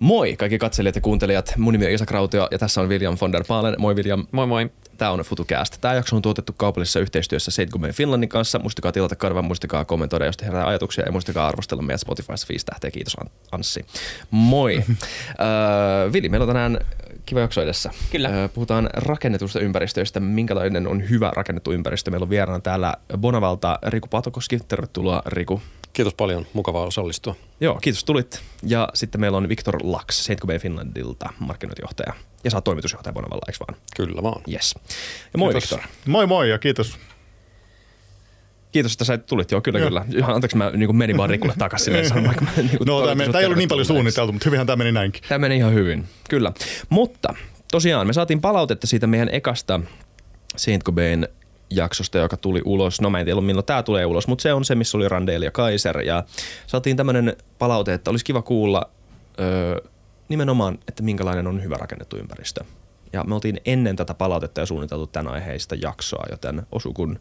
Moi kaikki katselijat ja kuuntelijat. Mun nimi on Isa Krautio ja tässä on William von der Paalen. Moi William. Moi moi. Tämä on FutuCast. Tämä jakso on tuotettu kaupallisessa yhteistyössä Seitgumen Finlandin kanssa. Muistakaa tilata karvan, muistakaa kommentoida, jos herää ajatuksia ja muistakaa arvostella meidät Spotifyssa 5 tähteä. Kiitos Anssi. Moi. uh, Vili, meillä on tänään kiva jakso edessä. Kyllä. Uh, puhutaan rakennetusta ympäristöistä. Minkälainen on hyvä rakennettu ympäristö? Meillä on vieraana täällä Bonavalta Riku Patokoski. Tervetuloa Riku. Kiitos paljon, mukavaa osallistua. Joo, kiitos tulit. Ja sitten meillä on Viktor Laks, Seitko Finlandilta markkinointijohtaja. Ja oot toimitusjohtaja Bonavalla, eikö vaan? Kyllä vaan. Yes. Ja moi Kiitos. Viktor. Moi moi ja kiitos. Kiitos, että sä tulit. Joo, kyllä, Joo. kyllä. Ihan anteeksi, mä niin menin vaan Rikulle takaisin. niin kuin, No, tämä, toivotin ei sut ollut niin paljon suunniteltu, mutta hyvinhän tämä meni näinkin. Tämä meni ihan hyvin, kyllä. Mutta tosiaan me saatiin palautetta siitä meidän ekasta Saint Cobain jaksosta, joka tuli ulos. No mä en tiedä milloin tämä tulee ulos, mutta se on se, missä oli Randale ja Kaiser. Ja saatiin tämmöinen palaute, että olisi kiva kuulla öö, nimenomaan, että minkälainen on hyvä rakennettu ympäristö. Ja me oltiin ennen tätä palautetta ja suunniteltu tämän aiheista jaksoa, joten osu kun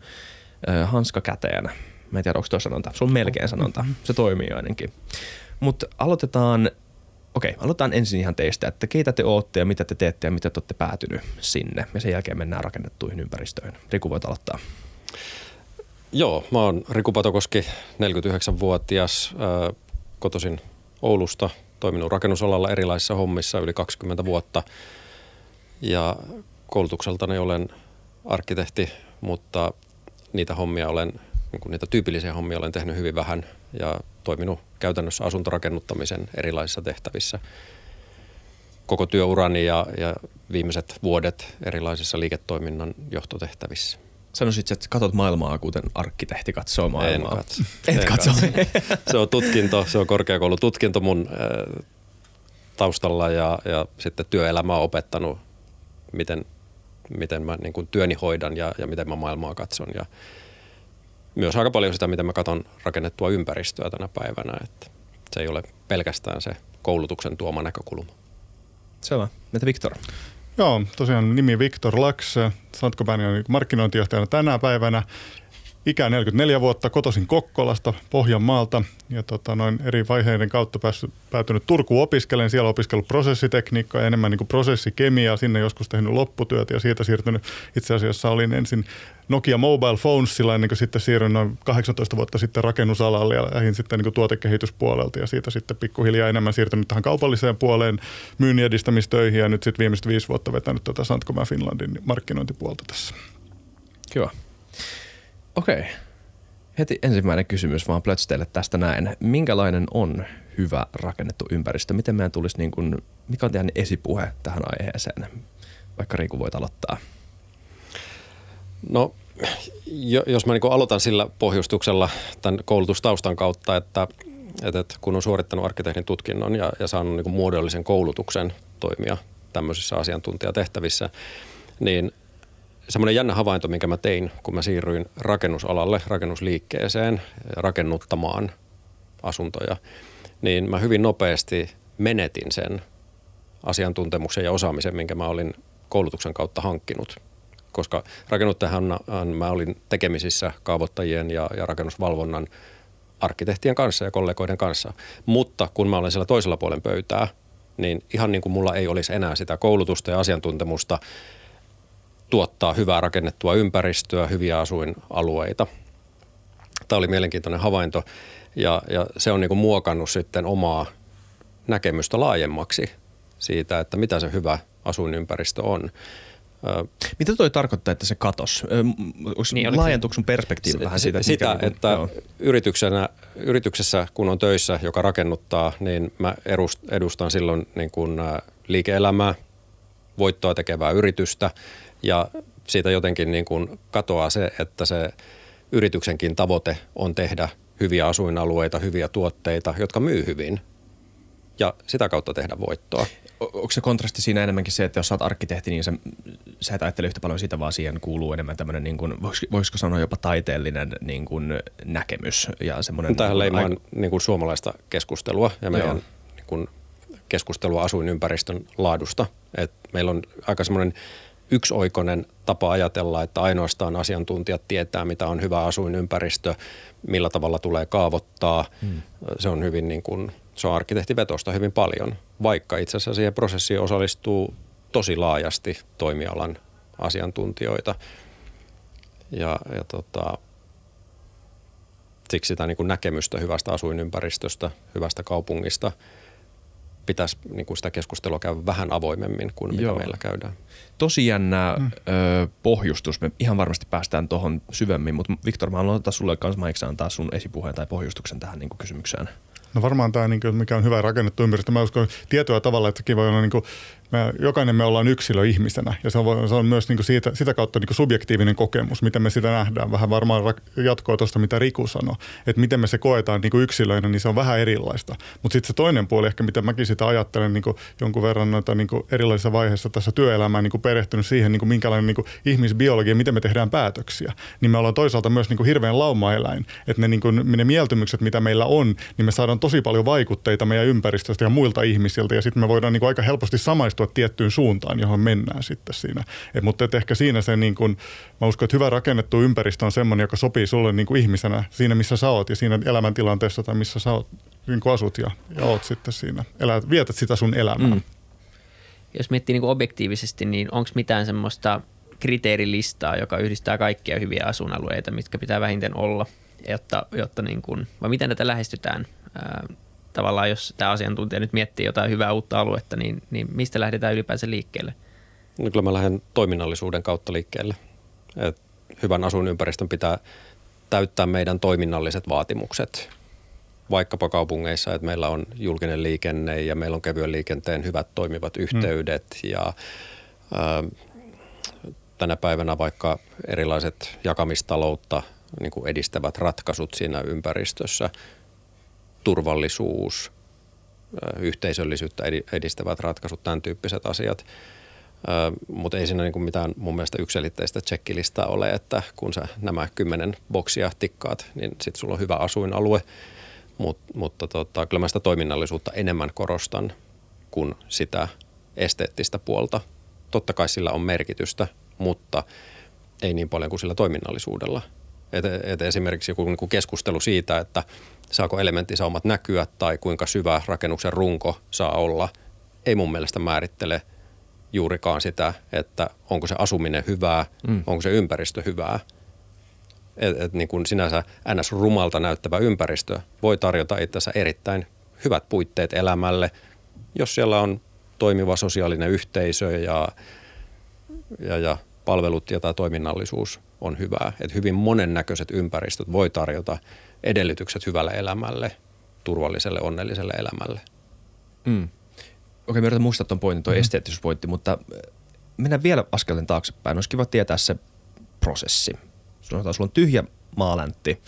öö, hanska käteen. Mä en tiedä, onko tuo sanonta. Se on melkein sanonta. Se toimii ainakin. Mutta aloitetaan Okei, aloitetaan ensin ihan teistä, että keitä te ootte ja mitä te teette ja mitä te olette päätynyt sinne. Ja sen jälkeen mennään rakennettuihin ympäristöihin. Riku voit aloittaa. Joo, mä oon Riku Patokoski, 49-vuotias, ää, kotoisin Oulusta, toiminut rakennusalalla erilaisissa hommissa yli 20 vuotta. Ja koulutukseltani olen arkkitehti, mutta niitä hommia olen, niin niitä tyypillisiä hommia olen tehnyt hyvin vähän ja toiminut käytännössä asuntorakennuttamisen erilaisissa tehtävissä koko työurani ja, ja viimeiset vuodet erilaisissa liiketoiminnan johtotehtävissä. Sanoisit, että katot maailmaa, kuten arkkitehti katsoo maailmaa. En katso. Et En katso. Se on tutkinto, se on korkeakoulututkinto mun äh, taustalla ja, ja sitten työelämä on opettanut, miten, miten mä niin kuin työni hoidan ja, ja miten mä maailmaa katson. Ja myös aika paljon sitä, miten mä katson rakennettua ympäristöä tänä päivänä. Että se ei ole pelkästään se koulutuksen tuoma näkökulma. Selvä. Mitä Viktor? Joo, tosiaan nimi Viktor Laks, Santkopäni on markkinointijohtajana tänä päivänä. Ikä 44 vuotta, kotoisin Kokkolasta, Pohjanmaalta ja tota, noin eri vaiheiden kautta päässyt, päätynyt Turkuun opiskelemaan. Siellä opiskellut prosessitekniikkaa ja enemmän niin prosessikemiaa, sinne joskus tehnyt lopputyötä ja siitä siirtynyt. Itse asiassa olin ensin Nokia Mobile Phonesilla ennen kuin sitten siirryin noin 18 vuotta sitten rakennusalalle ja lähdin sitten niin tuotekehityspuolelta ja siitä sitten pikkuhiljaa enemmän siirtynyt tähän kaupalliseen puoleen myynnin edistämistöihin ja nyt sitten viimeiset viisi vuotta vetänyt tätä Santkomaa Finlandin markkinointipuolta tässä. Kiva. Okei. Heti ensimmäinen kysymys vaan plötsteille tästä näin. Minkälainen on hyvä rakennettu ympäristö? Miten meidän tulisi, niin kuin, mikä on teidän esipuhe tähän aiheeseen? Vaikka Riku voit aloittaa. No, jo- jos mä niin aloitan sillä pohjustuksella tämän koulutustaustan kautta, että että kun on suorittanut arkkitehdin tutkinnon ja, ja saanut niin muodollisen koulutuksen toimia tämmöisissä asiantuntijatehtävissä, niin semmoinen jännä havainto, minkä mä tein, kun mä siirryin rakennusalalle, rakennusliikkeeseen, rakennuttamaan asuntoja, niin mä hyvin nopeasti menetin sen asiantuntemuksen ja osaamisen, minkä mä olin koulutuksen kautta hankkinut. Koska rakennuttajahan mä olin tekemisissä kaavoittajien ja, ja rakennusvalvonnan arkkitehtien kanssa ja kollegoiden kanssa. Mutta kun mä olen siellä toisella puolen pöytää, niin ihan niin kuin mulla ei olisi enää sitä koulutusta ja asiantuntemusta tuottaa hyvää rakennettua ympäristöä, hyviä asuinalueita. Tämä oli mielenkiintoinen havainto ja, ja se on niin kuin muokannut sitten omaa näkemystä laajemmaksi siitä, että mitä se hyvä asuinympäristö on. Mitä toi tarkoittaa, että se katos? Niin, laajentuuko sun perspektiivi vähän siitä? että sitä, mikä niinku- että joo. yrityksenä, yrityksessä kun on töissä, joka rakennuttaa, niin mä edustan silloin niin kuin liike-elämää, voittoa tekevää yritystä ja siitä jotenkin niin kuin katoaa se, että se yrityksenkin tavoite on tehdä hyviä asuinalueita, hyviä tuotteita, jotka myy hyvin ja sitä kautta tehdä voittoa. Onko se kontrasti siinä enemmänkin se, että jos sä oot arkkitehti, niin sä, sä et ajattele yhtä paljon sitä, vaan siihen kuuluu enemmän tämmöinen, niin kuin, voisiko, sanoa jopa taiteellinen niin kuin näkemys ja semmoinen... Tähän leimaan aika- niin kuin suomalaista keskustelua ja meidän Joo. niin kuin keskustelua asuinympäristön laadusta. Et meillä on aika semmoinen yksioikoinen tapa ajatella, että ainoastaan asiantuntijat tietää, mitä on hyvä asuinympäristö, millä tavalla tulee kaavoittaa. Hmm. Se on hyvin niin kuin se on arkkitehtivetosta hyvin paljon, vaikka itse asiassa siihen prosessiin osallistuu tosi laajasti toimialan asiantuntijoita. Ja, ja tota, siksi sitä niin kuin näkemystä hyvästä asuinympäristöstä, hyvästä kaupungista pitäisi niin kuin sitä keskustelua käydä vähän avoimemmin kuin mitä Joo. meillä käydään. Tosi jännä mm. ö, pohjustus. Me ihan varmasti päästään tuohon syvemmin, mutta Viktor, mä haluan ottaa sulle kanssa antaa sun esipuheen tai pohjustuksen tähän niin kuin kysymykseen. No varmaan tämä, niin mikä on hyvä rakennettu ympäristö. Mä uskon tietyllä tavalla, että sekin voi olla, niin kuin, me, jokainen me ollaan yksilö ihmisenä ja se on, se on myös niin kuin siitä, sitä kautta niin kuin subjektiivinen kokemus, miten me sitä nähdään. Vähän varmaan jatkoa tuosta, mitä Riku sanoi, että miten me se koetaan niin kuin yksilöinä, niin se on vähän erilaista. Mutta sitten se toinen puoli, ehkä mitä mäkin sitä ajattelen niin kuin jonkun verran noita niin kuin erilaisissa vaiheissa tässä työelämään niin kuin perehtynyt siihen, niin kuin minkälainen niin kuin ihmisbiologia, miten me tehdään päätöksiä, niin me ollaan toisaalta myös niin kuin hirveän laumaeläin, että ne, niin kuin, ne mieltymykset, mitä meillä on, niin me saadaan tosi paljon vaikutteita meidän ympäristöstä ja muilta ihmisiltä ja sitten me voidaan niin kuin aika helposti samaistua tiettyyn suuntaan, johon mennään sitten siinä. Et, mutta et ehkä siinä se, niin kuin, mä uskon, että hyvä rakennettu ympäristö on semmoinen, joka sopii sulle niin kuin ihmisenä siinä, missä sä oot ja siinä elämäntilanteessa tai missä sä oot, niin kuin asut ja, ja oot sitten siinä. Elät, vietät sitä sun elämää. Mm. Jos miettii niin objektiivisesti, niin onko mitään semmoista kriteerilistaa, joka yhdistää kaikkia hyviä asuinalueita, mitkä pitää vähintään olla, jotta, jotta niin kuin, vai miten tätä lähestytään? Tavallaan jos tämä asiantuntija nyt miettii jotain hyvää uutta aluetta, niin, niin mistä lähdetään ylipäänsä liikkeelle? No kyllä mä lähden toiminnallisuuden kautta liikkeelle. Et hyvän asuinympäristön pitää täyttää meidän toiminnalliset vaatimukset. Vaikkapa kaupungeissa, että meillä on julkinen liikenne ja meillä on kevyen liikenteen hyvät toimivat yhteydet hmm. ja ää, tänä päivänä vaikka erilaiset jakamistaloutta niin kuin edistävät ratkaisut siinä ympäristössä – turvallisuus, yhteisöllisyyttä edistävät ratkaisut, tämän tyyppiset asiat. Mutta ei siinä niin mitään mun mielestä yksilitteistä tsekkilistaa ole, että kun sä nämä kymmenen boksia tikkaat, niin sitten sulla on hyvä asuinalue. Mut, mutta tota, kyllä mä sitä toiminnallisuutta enemmän korostan kuin sitä esteettistä puolta. Totta kai sillä on merkitystä, mutta ei niin paljon kuin sillä toiminnallisuudella. Et, et esimerkiksi joku niin keskustelu siitä, että – saako elementtisaumat näkyä tai kuinka syvä rakennuksen runko saa olla, ei mun mielestä määrittele juurikaan sitä, että onko se asuminen hyvää, mm. onko se ympäristö hyvää. Et, et niin kuin sinänsä ns. rumalta näyttävä ympäristö voi tarjota itse erittäin hyvät puitteet elämälle, jos siellä on toimiva sosiaalinen yhteisö ja, ja, ja palvelut ja tämä toiminnallisuus on hyvää. Et hyvin monennäköiset ympäristöt voi tarjota edellytykset hyvälle elämälle, turvalliselle, onnelliselle elämälle. Mm. Okei, mä yritän muistaa tuon pointin, tuo mm. esteettisyyspointti, mutta äh, mennään vielä askeleen taaksepäin. Olisi kiva tietää se prosessi. Sanotaan, sulla on tyhjä maaläntti.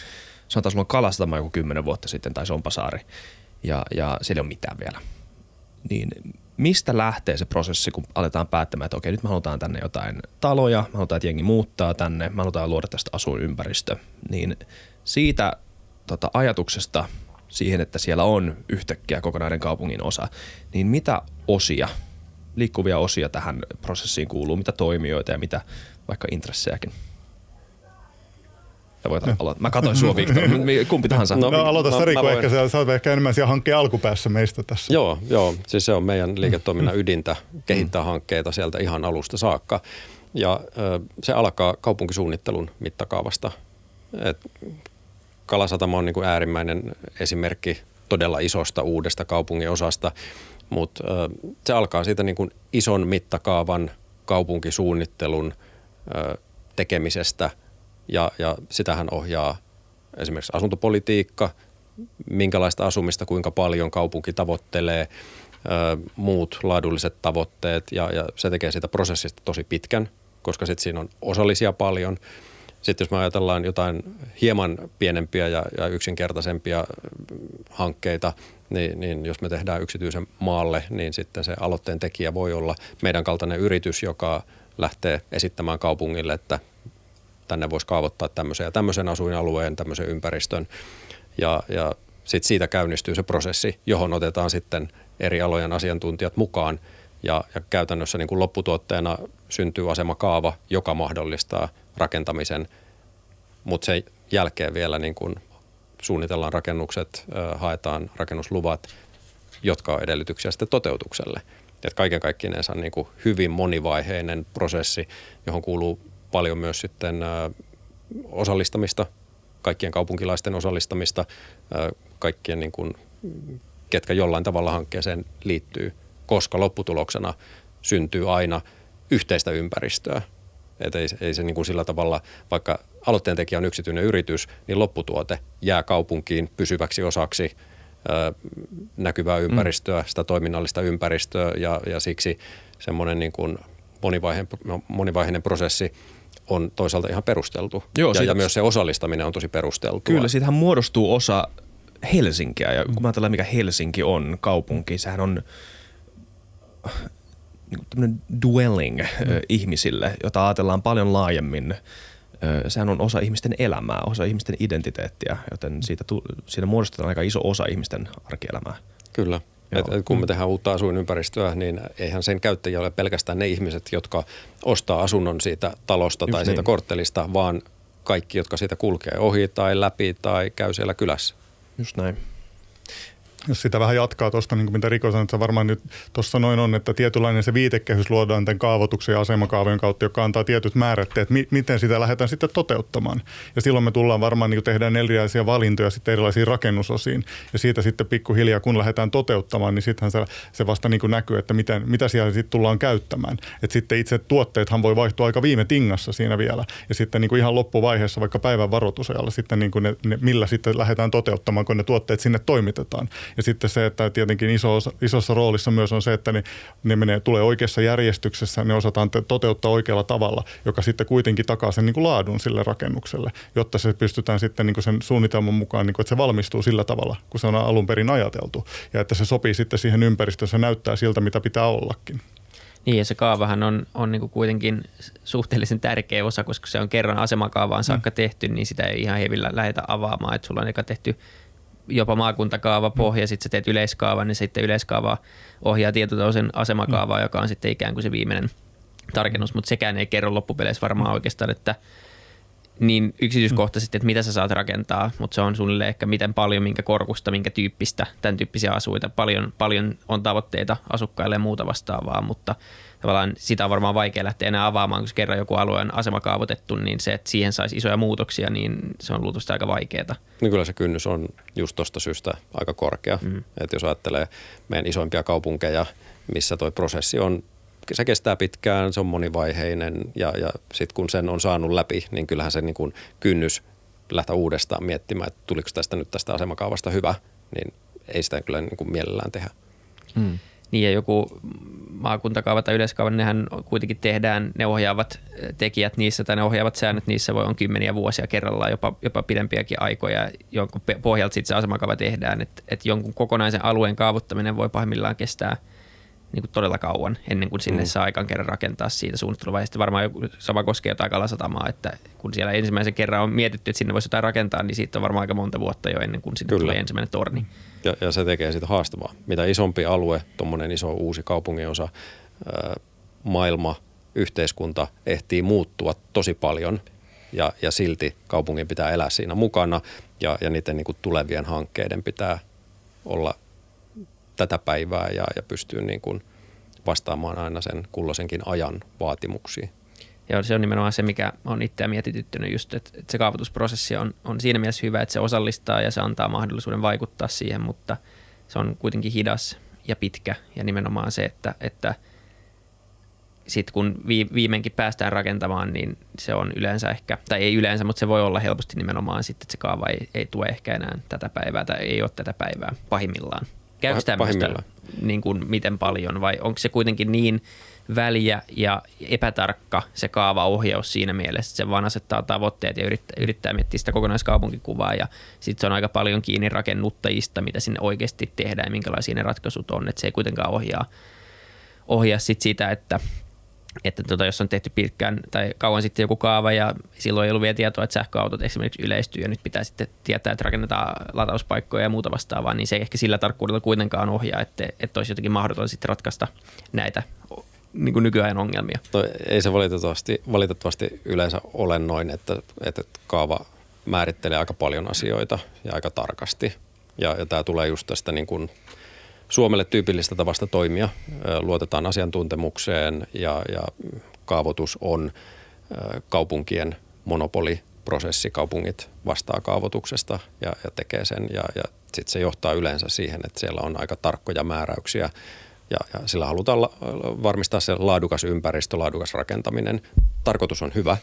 Sanotaan, sulla on kalastama joku kymmenen vuotta sitten tai Sompasaari ja, ja siellä ei ole mitään vielä. Niin mistä lähtee se prosessi, kun aletaan päättämään, että okei, nyt me halutaan tänne jotain taloja, me halutaan, että jengi muuttaa tänne, me halutaan luoda tästä asuinympäristö. Niin siitä tota, ajatuksesta siihen, että siellä on yhtäkkiä kokonainen kaupungin osa, niin mitä osia, liikkuvia osia tähän prosessiin kuuluu, mitä toimijoita ja mitä vaikka intressejäkin? voit aloittaa. Mä katsoin sua, Viktor. Kumpi tahansa. No, no aloita no, Riko, voin... ehkä sä, sä oot ehkä enemmän siellä hankkeen alkupäässä meistä tässä. Joo, joo. Siis se on meidän liiketoiminnan ydintä kehittää mm. hankkeita sieltä ihan alusta saakka. Ja se alkaa kaupunkisuunnittelun mittakaavasta. Et Kalasatama on niin kuin äärimmäinen esimerkki todella isosta uudesta kaupungin osasta, mutta se alkaa siitä niin kuin ison mittakaavan kaupunkisuunnittelun tekemisestä ja, ja sitähän ohjaa esimerkiksi asuntopolitiikka, minkälaista asumista, kuinka paljon kaupunki tavoittelee, muut laadulliset tavoitteet ja, ja se tekee siitä prosessista tosi pitkän, koska sitten siinä on osallisia paljon – sitten jos me ajatellaan jotain hieman pienempiä ja, ja yksinkertaisempia hankkeita, niin, niin jos me tehdään yksityisen maalle, niin sitten se aloitteen tekijä voi olla meidän kaltainen yritys, joka lähtee esittämään kaupungille, että tänne voisi kaavoittaa tämmöisen ja tämmöisen asuinalueen, tämmöisen ympäristön. Ja, ja sitten siitä käynnistyy se prosessi, johon otetaan sitten eri alojen asiantuntijat mukaan. Ja, ja käytännössä niin kuin lopputuotteena syntyy asemakaava, joka mahdollistaa rakentamisen, mutta sen jälkeen vielä niin kun suunnitellaan rakennukset, haetaan rakennusluvat jotka on edellytyksiä sitten toteutukselle. Et kaiken kaikkinensa niin hyvin monivaiheinen prosessi, johon kuuluu paljon myös sitten osallistamista, kaikkien kaupunkilaisten osallistamista, kaikkien niin kuin, ketkä jollain tavalla hankkeeseen liittyy, koska lopputuloksena syntyy aina yhteistä ympäristöä. Et ei, ei se niin kuin sillä tavalla, vaikka aloitteen tekijä on yksityinen yritys, niin lopputuote jää kaupunkiin pysyväksi osaksi näkyvää ympäristöä, sitä toiminnallista ympäristöä ja, ja siksi semmoinen niin kuin monivaiheinen, monivaiheinen prosessi on toisaalta ihan perusteltu. Joo, ja, siitä, ja myös se osallistaminen on tosi perusteltu. Kyllä, siitähän muodostuu osa Helsinkiä ja kun mä ajatellaan mikä Helsinki on kaupunki, sehän on niin dwelling mm. ihmisille, jota ajatellaan paljon laajemmin sehän on osa ihmisten elämää, osa ihmisten identiteettiä, joten siitä, siitä muodostetaan aika iso osa ihmisten arkielämää. Kyllä. Et, et kun me tehdään uutta asuinympäristöä, niin eihän sen käyttäjiä ole pelkästään ne ihmiset, jotka ostaa asunnon siitä talosta Just tai niin. siitä korttelista, vaan kaikki, jotka siitä kulkee ohi tai läpi tai käy siellä kylässä. Just näin jos sitä vähän jatkaa tuosta, niin kuin mitä Riko sanoi, että varmaan nyt tuossa noin on, että tietynlainen se viitekehys luodaan tämän kaavoituksen ja asemakaavojen kautta, joka antaa tietyt määrätteet, mi- miten sitä lähdetään sitten toteuttamaan. Ja silloin me tullaan varmaan, niin tehdään erilaisia valintoja sitten erilaisiin rakennusosiin. Ja siitä sitten pikkuhiljaa, kun lähdetään toteuttamaan, niin sittenhän se, se vasta niin kuin näkyy, että miten, mitä siellä sitten tullaan käyttämään. Että sitten itse tuotteethan voi vaihtua aika viime tingassa siinä vielä. Ja sitten niin kuin ihan loppuvaiheessa, vaikka päivän varoitusajalla, sitten niin kuin ne, ne, millä sitten lähdetään toteuttamaan, kun ne tuotteet sinne toimitetaan. Ja sitten se, että tietenkin iso, isossa roolissa myös on se, että ne, ne menee, tulee oikeassa järjestyksessä, ne osataan toteuttaa oikealla tavalla, joka sitten kuitenkin takaa sen niin kuin laadun sille rakennukselle, jotta se pystytään sitten niin kuin sen suunnitelman mukaan, niin kuin, että se valmistuu sillä tavalla, kun se on alun perin ajateltu. Ja että se sopii sitten siihen ympäristöön, se näyttää siltä, mitä pitää ollakin. Niin ja se kaavahan on, on niin kuin kuitenkin suhteellisen tärkeä osa, koska se on kerran asemakaavaan saakka mm. tehty, niin sitä ei ihan hevillä lähdetä avaamaan. Että sulla on eka tehty jopa maakuntakaava pohja, sitten sä teet yleiskaavan, niin sitten yleiskaava ohjaa tietotasoisen asemakaavaa, mm. joka on sitten ikään kuin se viimeinen tarkennus, mutta sekään ei kerro loppupeleissä varmaan oikeastaan, että niin yksityiskohtaisesti, että mitä sä saat rakentaa, mutta se on suunnilleen ehkä miten paljon, minkä korkusta, minkä tyyppistä, tämän tyyppisiä asuita. Paljon, paljon on tavoitteita asukkaille ja muuta vastaavaa, mutta tavallaan sitä on varmaan vaikea lähteä enää avaamaan, kun kerran joku alue on asemakaavoitettu, niin se, että siihen saisi isoja muutoksia, niin se on luultavasti aika vaikeaa. Niin kyllä se kynnys on just tuosta syystä aika korkea. Mm. Että jos ajattelee meidän isoimpia kaupunkeja, missä tuo prosessi on se kestää pitkään, se on monivaiheinen ja, ja sitten kun sen on saanut läpi, niin kyllähän se niin kuin kynnys lähteä uudestaan miettimään, että tuliko tästä nyt tästä asemakaavasta hyvä, niin ei sitä kyllä niin kuin mielellään tehdä. Hmm. Niin ja joku maakuntakaava tai yleiskaava, nehän kuitenkin tehdään, ne ohjaavat tekijät niissä tai ne ohjaavat säännöt niissä voi on kymmeniä vuosia kerrallaan, jopa, jopa pidempiäkin aikoja, jonkun pohjalta sitten se asemakaava tehdään, että et jonkun kokonaisen alueen kaavuttaminen voi pahimmillaan kestää – niin kuin todella kauan ennen kuin sinne mm. saa aikaan kerran rakentaa siitä suunnitteluvaiheesta. Varmaan joku, sama koskee jotain kalasatamaa, että kun siellä ensimmäisen kerran on mietitty, että sinne voisi jotain rakentaa, niin siitä on varmaan aika monta vuotta jo ennen kuin sinne Kyllä. tulee ensimmäinen torni. Ja, ja se tekee siitä haastavaa. Mitä isompi alue, tuommoinen iso uusi kaupunginosa, ää, maailma, yhteiskunta ehtii muuttua tosi paljon ja, ja silti kaupungin pitää elää siinä mukana ja, ja niiden niin kuin tulevien hankkeiden pitää olla tätä päivää ja, ja pystyy niin kuin vastaamaan aina sen kulloisenkin ajan vaatimuksiin. Ja se on nimenomaan se, mikä on itseä mietityttynyt just, että, että se kaavoitusprosessi on, on siinä mielessä hyvä, että se osallistaa ja se antaa mahdollisuuden vaikuttaa siihen, mutta se on kuitenkin hidas ja pitkä ja nimenomaan se, että, että sitten kun viimeinkin päästään rakentamaan, niin se on yleensä ehkä, tai ei yleensä, mutta se voi olla helposti nimenomaan sitten, että se kaava ei, ei tue ehkä enää tätä päivää tai ei ole tätä päivää pahimmillaan. Käykö tämmöistä niin kuin miten paljon? Vai onko se kuitenkin niin väliä ja epätarkka se kaavaohjaus siinä mielessä, että se vaan asettaa tavoitteet ja yrittää, yrittää miettiä sitä kokonaiskaupunkikuvaa ja sitten se on aika paljon kiinni rakennuttajista, mitä sinne oikeasti tehdään ja minkälaisia ne ratkaisut on, että se ei kuitenkaan ohjaa, ohjaa sit sitä, että että tota, jos on tehty pitkään tai kauan sitten joku kaava ja silloin ei ollut vielä tietoa, että sähköautot esimerkiksi yleistyy ja nyt pitää sitten tietää, että rakennetaan latauspaikkoja ja muuta vastaavaa, niin se ei ehkä sillä tarkkuudella kuitenkaan ohjaa, että, että olisi jotenkin mahdoton sitten ratkaista näitä niin kuin nykyajan ongelmia. No, ei se valitettavasti, valitettavasti yleensä ole noin, että, että kaava määrittelee aika paljon asioita ja aika tarkasti. Ja, ja tämä tulee just tästä niin kuin Suomelle tyypillistä tavasta toimia. Luotetaan asiantuntemukseen ja, ja kaavoitus on kaupunkien monopoliprosessi. Kaupungit vastaa kaavoituksesta ja, ja tekee sen ja, ja sitten se johtaa yleensä siihen, että siellä on aika tarkkoja määräyksiä ja, ja sillä halutaan la, varmistaa se laadukas ympäristö, laadukas rakentaminen. Tarkoitus on hyvä,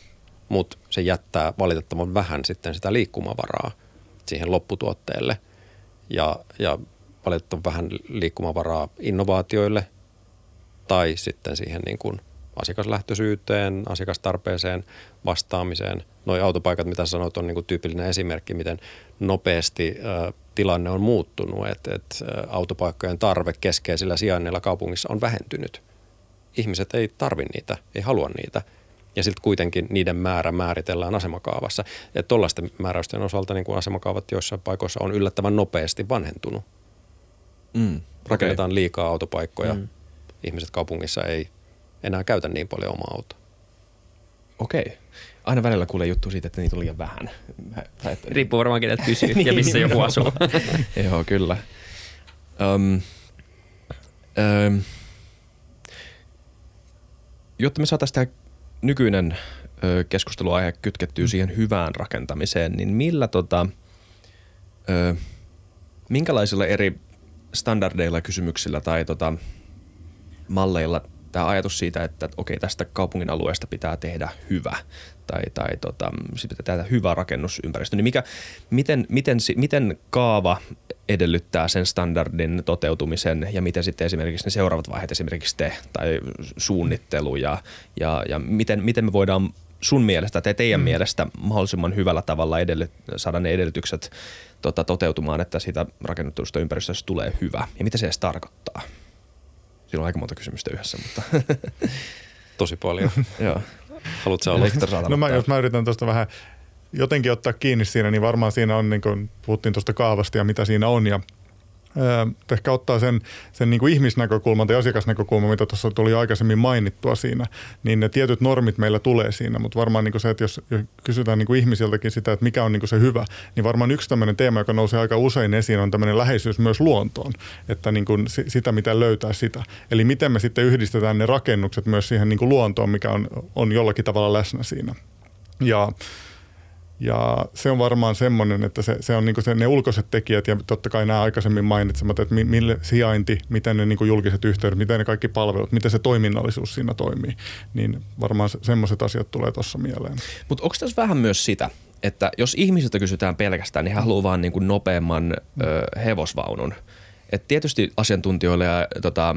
mutta se jättää valitettavan vähän sitten sitä liikkumavaraa siihen lopputuotteelle ja, ja valitettavan vähän liikkumavaraa innovaatioille tai sitten siihen niin kuin asiakaslähtöisyyteen, asiakastarpeeseen vastaamiseen. Noi autopaikat, mitä sanoit, on niin kuin tyypillinen esimerkki, miten nopeasti ä, tilanne on muuttunut, että et, autopaikkojen tarve keskeisillä sijainneilla kaupungissa on vähentynyt. Ihmiset ei tarvi niitä, ei halua niitä – ja sitten kuitenkin niiden määrä määritellään asemakaavassa. Tuollaisten määräysten osalta niin kuin asemakaavat joissain paikoissa on yllättävän nopeasti vanhentunut. Mm, Rakennetaan okay. liikaa autopaikkoja. Mm. Ihmiset kaupungissa ei enää käytä niin paljon omaa autoa. Okei. Okay. Aina välillä kuulee juttu siitä, että niitä on liian vähän. Riippuu varmaan kenet niin, ja missä joku asuu. Joo, kyllä. Um, um, jotta me saataisiin tähän nykyinen ö, keskusteluaihe kytkettyy siihen hyvään rakentamiseen, niin millä tota, ö, minkälaisilla eri standardeilla, kysymyksillä tai tota, malleilla tämä ajatus siitä, että okei, tästä kaupungin alueesta pitää tehdä hyvä tai, tai tota, pitää tehdä hyvä rakennusympäristö, niin mikä, miten, miten, miten kaava edellyttää sen standardin toteutumisen ja miten sitten esimerkiksi ne seuraavat vaiheet, esimerkiksi te tai suunnittelu ja, ja, ja miten, miten me voidaan sun mielestä tai teidän mm. mielestä mahdollisimman hyvällä tavalla edellyt, saada ne edellytykset tota, toteutumaan, että siitä rakennetusta ympäristöstä tulee hyvä ja mitä se edes tarkoittaa? Siinä on aika monta kysymystä yhdessä, mutta... Tosi paljon. Joo. Haluatko aloittaa? No mä, jos mä yritän tuosta vähän jotenkin ottaa kiinni siinä, niin varmaan siinä on, niin kuin puhuttiin tuosta kaavasta ja mitä siinä on ja ehkä ottaa sen, sen niin kuin ihmisnäkökulman tai asiakasnäkökulman, mitä tuossa tuli aikaisemmin mainittua siinä, niin ne tietyt normit meillä tulee siinä, mutta varmaan niin kuin se, että jos kysytään niin kuin ihmisiltäkin sitä, että mikä on niin kuin se hyvä, niin varmaan yksi tämmöinen teema, joka nousee aika usein esiin, on tämmöinen läheisyys myös luontoon, että niin kuin sitä, mitä löytää sitä. Eli miten me sitten yhdistetään ne rakennukset myös siihen niin kuin luontoon, mikä on, on jollakin tavalla läsnä siinä. Ja ja se on varmaan semmoinen, että se, se on niin se, ne ulkoiset tekijät ja totta kai nämä aikaisemmin mainitsemat, että mille sijainti, miten ne niin julkiset yhteydet, miten ne kaikki palvelut, miten se toiminnallisuus siinä toimii. Niin varmaan se, semmoiset asiat tulee tuossa mieleen. Mutta onko tässä vähän myös sitä, että jos ihmisiltä kysytään pelkästään, niin he haluaa vaan niin kuin nopeamman ö, hevosvaunun. Et tietysti asiantuntijoille ja tota,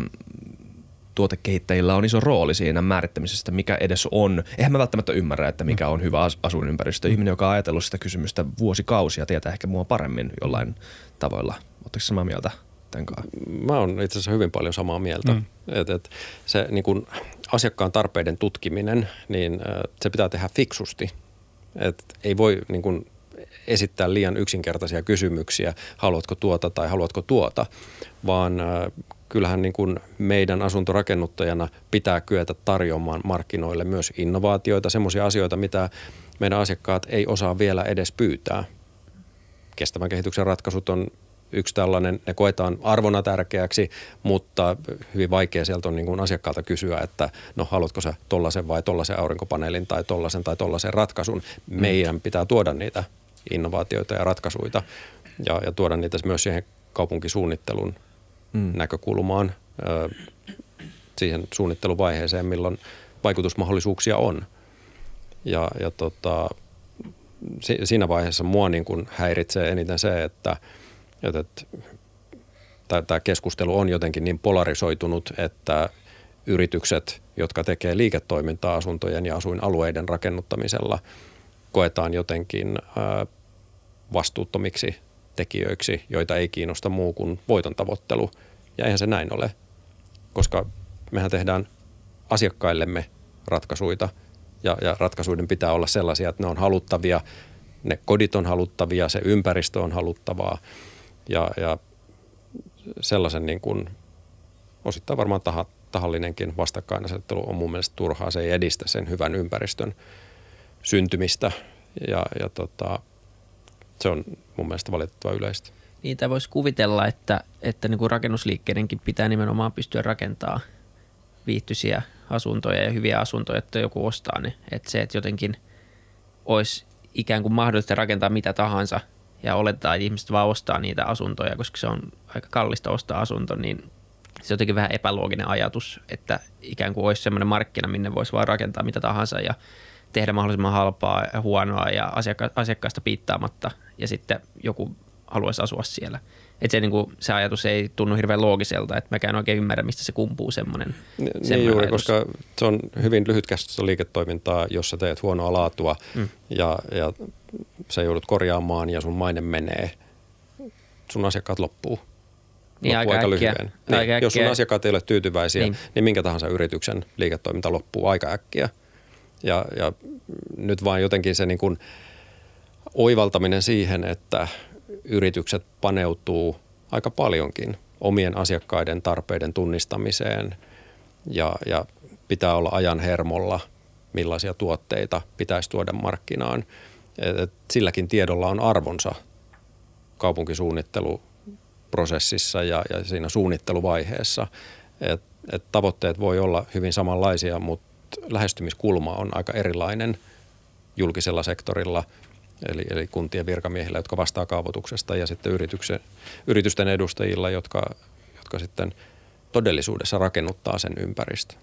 tuotekehittäjillä on iso rooli siinä määrittämisessä, mikä edes on. Eihän mä välttämättä ymmärrä, että mikä on hyvä asuinympäristö. Ihminen, joka on ajatellut sitä kysymystä vuosikausia, tietää ehkä mua paremmin jollain tavoilla. Oletteko samaa mieltä tämän kanssa? Mä oon itse asiassa hyvin paljon samaa mieltä. Mm. Et, et se niin kun asiakkaan tarpeiden tutkiminen, niin se pitää tehdä fiksusti. Et ei voi niin kun esittää liian yksinkertaisia kysymyksiä, haluatko tuota tai haluatko tuota, vaan kyllähän niin kuin meidän asuntorakennuttajana pitää kyetä tarjoamaan markkinoille myös innovaatioita, semmoisia asioita, mitä meidän asiakkaat ei osaa vielä edes pyytää. Kestävän kehityksen ratkaisut on yksi tällainen, ne koetaan arvona tärkeäksi, mutta hyvin vaikea sieltä on niin kuin asiakkaalta kysyä, että no haluatko sä tollasen vai tollasen aurinkopaneelin tai tollasen tai tollasen ratkaisun. Mm. Meidän pitää tuoda niitä innovaatioita ja ratkaisuja ja, ja tuoda niitä myös siihen kaupunkisuunnittelun mm. näkökulmaan ö, siihen suunnitteluvaiheeseen, milloin vaikutusmahdollisuuksia on. Ja, ja tota, si, siinä vaiheessa mua niin kuin häiritsee eniten se, että, että, että tämä keskustelu on jotenkin niin polarisoitunut, että yritykset, jotka tekee liiketoimintaa asuntojen ja asuinalueiden rakennuttamisella, koetaan jotenkin vastuuttomiksi tekijöiksi, joita ei kiinnosta muu kuin voiton tavoittelu. Ja eihän se näin ole, koska mehän tehdään asiakkaillemme ratkaisuja ja, ja ratkaisuiden pitää olla sellaisia, että ne on haluttavia, ne kodit on haluttavia, se ympäristö on haluttavaa ja, ja sellaisen niin kuin, osittain varmaan taha, tahallinenkin vastakkainasettelu on mun mielestä turhaa. Se ei edistä sen hyvän ympäristön syntymistä ja, ja tota, se on mun mielestä valitettava yleistä. Niitä voisi kuvitella, että, että niin kuin rakennusliikkeidenkin pitää nimenomaan pystyä rakentamaan viihtyisiä asuntoja ja hyviä asuntoja, että joku ostaa ne. Että se, että jotenkin olisi ikään kuin mahdollista rakentaa mitä tahansa ja olettaa, että ihmiset vaan ostaa niitä asuntoja, koska se on aika kallista ostaa asunto, niin se on jotenkin vähän epälooginen ajatus, että ikään kuin olisi sellainen markkina, minne voisi vaan rakentaa mitä tahansa ja tehdä mahdollisimman halpaa ja huonoa ja asiakka- asiakkaasta piittaamatta ja sitten joku haluaisi asua siellä. Että se, niin kuin, se ajatus ei tunnu hirveän loogiselta, että mäkään oikein ymmärrä, mistä se kumpuu semmoinen. Niin juuri, ajatus. koska se on hyvin lyhytkäsistä liiketoimintaa, jos sä teet huonoa laatua mm. ja, ja sä joudut korjaamaan ja sun maine menee, sun asiakkaat loppuu. Niin loppuu aika, aika lyhyen. Niin, aika jos sun asiakkaat ei ole tyytyväisiä, niin. niin minkä tahansa yrityksen liiketoiminta loppuu aika äkkiä. Ja, ja nyt vaan jotenkin se niin kuin oivaltaminen siihen, että yritykset paneutuu aika paljonkin omien asiakkaiden tarpeiden tunnistamiseen ja, ja pitää olla ajan hermolla, millaisia tuotteita pitäisi tuoda markkinaan. Et, et silläkin tiedolla on arvonsa kaupunkisuunnitteluprosessissa ja, ja siinä suunnitteluvaiheessa. Et, et tavoitteet voi olla hyvin samanlaisia, mutta lähestymiskulma on aika erilainen julkisella sektorilla – eli, eli kuntien virkamiehillä, jotka vastaa kaavoituksesta ja sitten yritysten edustajilla, jotka, jotka sitten todellisuudessa rakennuttaa sen ympäristön.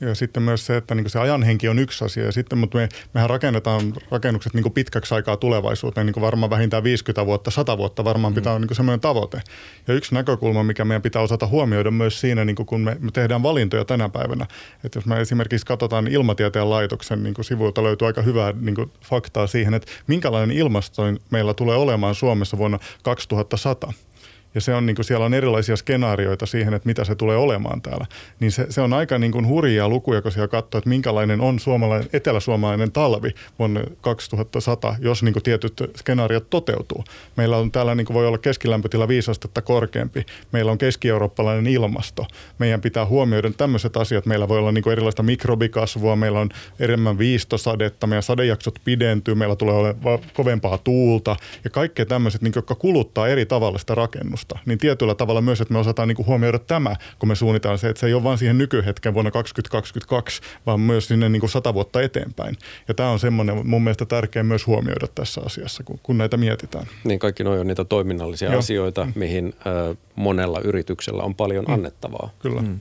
Ja sitten myös se, että niin se ajanhenki on yksi asia. Ja sitten, mutta me, mehän rakennetaan rakennukset niin pitkäksi aikaa tulevaisuuteen, niin varmaan vähintään 50 vuotta, 100 vuotta varmaan mm. pitää olla niin semmoinen tavoite. Ja yksi näkökulma, mikä meidän pitää osata huomioida myös siinä, niin kun me, me tehdään valintoja tänä päivänä. Että jos me esimerkiksi katsotaan ilmatieteen laitoksen niin sivuilta löytyy aika hyvää niin faktaa siihen, että minkälainen ilmastoin meillä tulee olemaan Suomessa vuonna 2100 ja se on, niin kuin, siellä on erilaisia skenaarioita siihen, että mitä se tulee olemaan täällä. Niin se, se on aika niin kuin hurjia lukuja, kun siellä katsoo, että minkälainen on suomalainen, eteläsuomalainen talvi vuonna 2100, jos niin kuin tietyt skenaariot toteutuu. Meillä on täällä niin kuin voi olla keskilämpötila 5 astetta korkeampi. Meillä on keski-eurooppalainen ilmasto. Meidän pitää huomioida tämmöiset asiat. Meillä voi olla niin kuin erilaista mikrobikasvua, meillä on enemmän viistosadetta, meidän sadejaksot pidentyy, meillä tulee olemaan kovempaa tuulta ja kaikkea tämmöiset, niin kuin, jotka kuluttaa eri tavalla sitä rakennusta kokemusta, niin tietyllä tavalla myös, että me osataan niin kuin huomioida tämä, kun me suunnitellaan se, että se ei ole vain siihen nykyhetkeen vuonna 2022, vaan myös sinne niin kuin sata vuotta eteenpäin. Ja tämä on semmoinen mun mielestä tärkeä myös huomioida tässä asiassa, kun, kun näitä mietitään. Niin kaikki noin on niitä toiminnallisia Joo. asioita, mm. mihin ö, monella yrityksellä on paljon mm. annettavaa. Kyllä. Mm.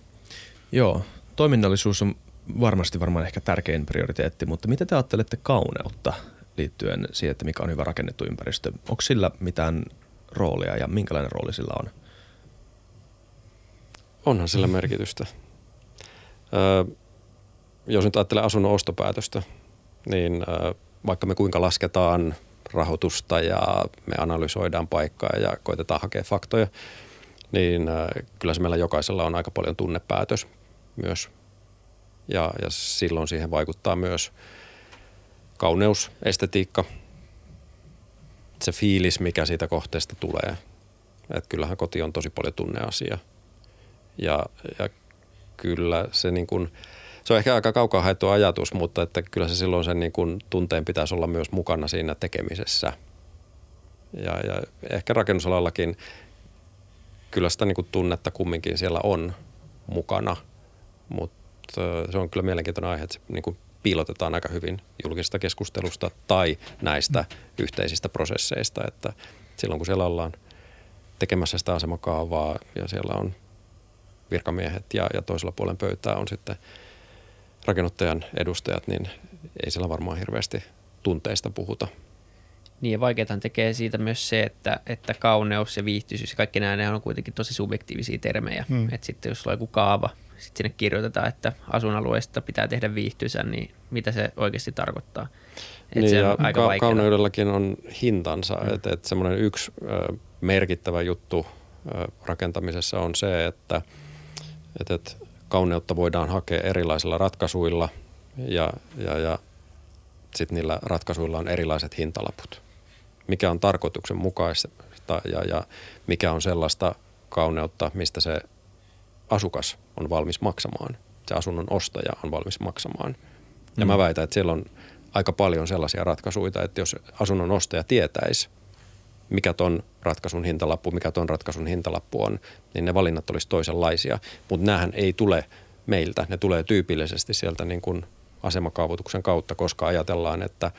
Joo, toiminnallisuus on varmasti varmaan ehkä tärkein prioriteetti, mutta miten te ajattelette kauneutta liittyen siihen, että mikä on hyvä rakennettu ympäristö? Onko sillä mitään roolia ja minkälainen rooli sillä on? Onhan sillä merkitystä. Öö, jos nyt ajattelee asunnon ostopäätöstä, niin öö, vaikka me kuinka lasketaan rahoitusta ja me analysoidaan paikkaa ja koitetaan hakea faktoja, niin öö, kyllä se meillä jokaisella on aika paljon tunnepäätös myös. Ja, ja silloin siihen vaikuttaa myös kauneus, estetiikka – se fiilis, mikä siitä kohteesta tulee. Että kyllähän koti on tosi paljon tunneasia. Ja, ja kyllä se niin kuin, se on ehkä aika kaukaa haettu ajatus, mutta että kyllä se silloin sen niin kuin tunteen pitäisi olla myös mukana siinä tekemisessä. Ja, ja ehkä rakennusalallakin kyllä sitä niin kuin tunnetta kumminkin siellä on mukana, mutta se on kyllä mielenkiintoinen aihe, että se niin kuin piilotetaan aika hyvin julkisesta keskustelusta tai näistä yhteisistä prosesseista, että silloin kun siellä ollaan tekemässä sitä asemakaavaa ja siellä on virkamiehet ja, ja toisella puolen pöytää on sitten rakennuttajan edustajat, niin ei siellä varmaan hirveästi tunteista puhuta. Niin ja tekee siitä myös se, että, että kauneus ja viihtyisyys ja kaikki nämä on kuitenkin tosi subjektiivisia termejä. Hmm. Että sitten jos sulla on joku kaava, sitten sinne kirjoitetaan, että asuinalueesta pitää tehdä viihtyisä, niin mitä se oikeasti tarkoittaa? Et niin se on ja aika ka- kauneudellakin on hintansa, hmm. että et semmoinen yksi ö, merkittävä juttu ö, rakentamisessa on se, että et, et kauneutta voidaan hakea erilaisilla ratkaisuilla ja, ja, ja sitten niillä ratkaisuilla on erilaiset hintalaput. Mikä on tarkoituksenmukaista ja, ja mikä on sellaista kauneutta, mistä se asukas on valmis maksamaan, se asunnon ostaja on valmis maksamaan. Ja mm. mä väitän, että siellä on aika paljon sellaisia ratkaisuja, että jos asunnon ostaja tietäisi, mikä ton ratkaisun hintalappu, mikä ton ratkaisun hintalappu on, niin ne valinnat olisi toisenlaisia. Mutta näähän ei tule meiltä, ne tulee tyypillisesti sieltä niin kuin asemakaavoituksen kautta, koska ajatellaan, että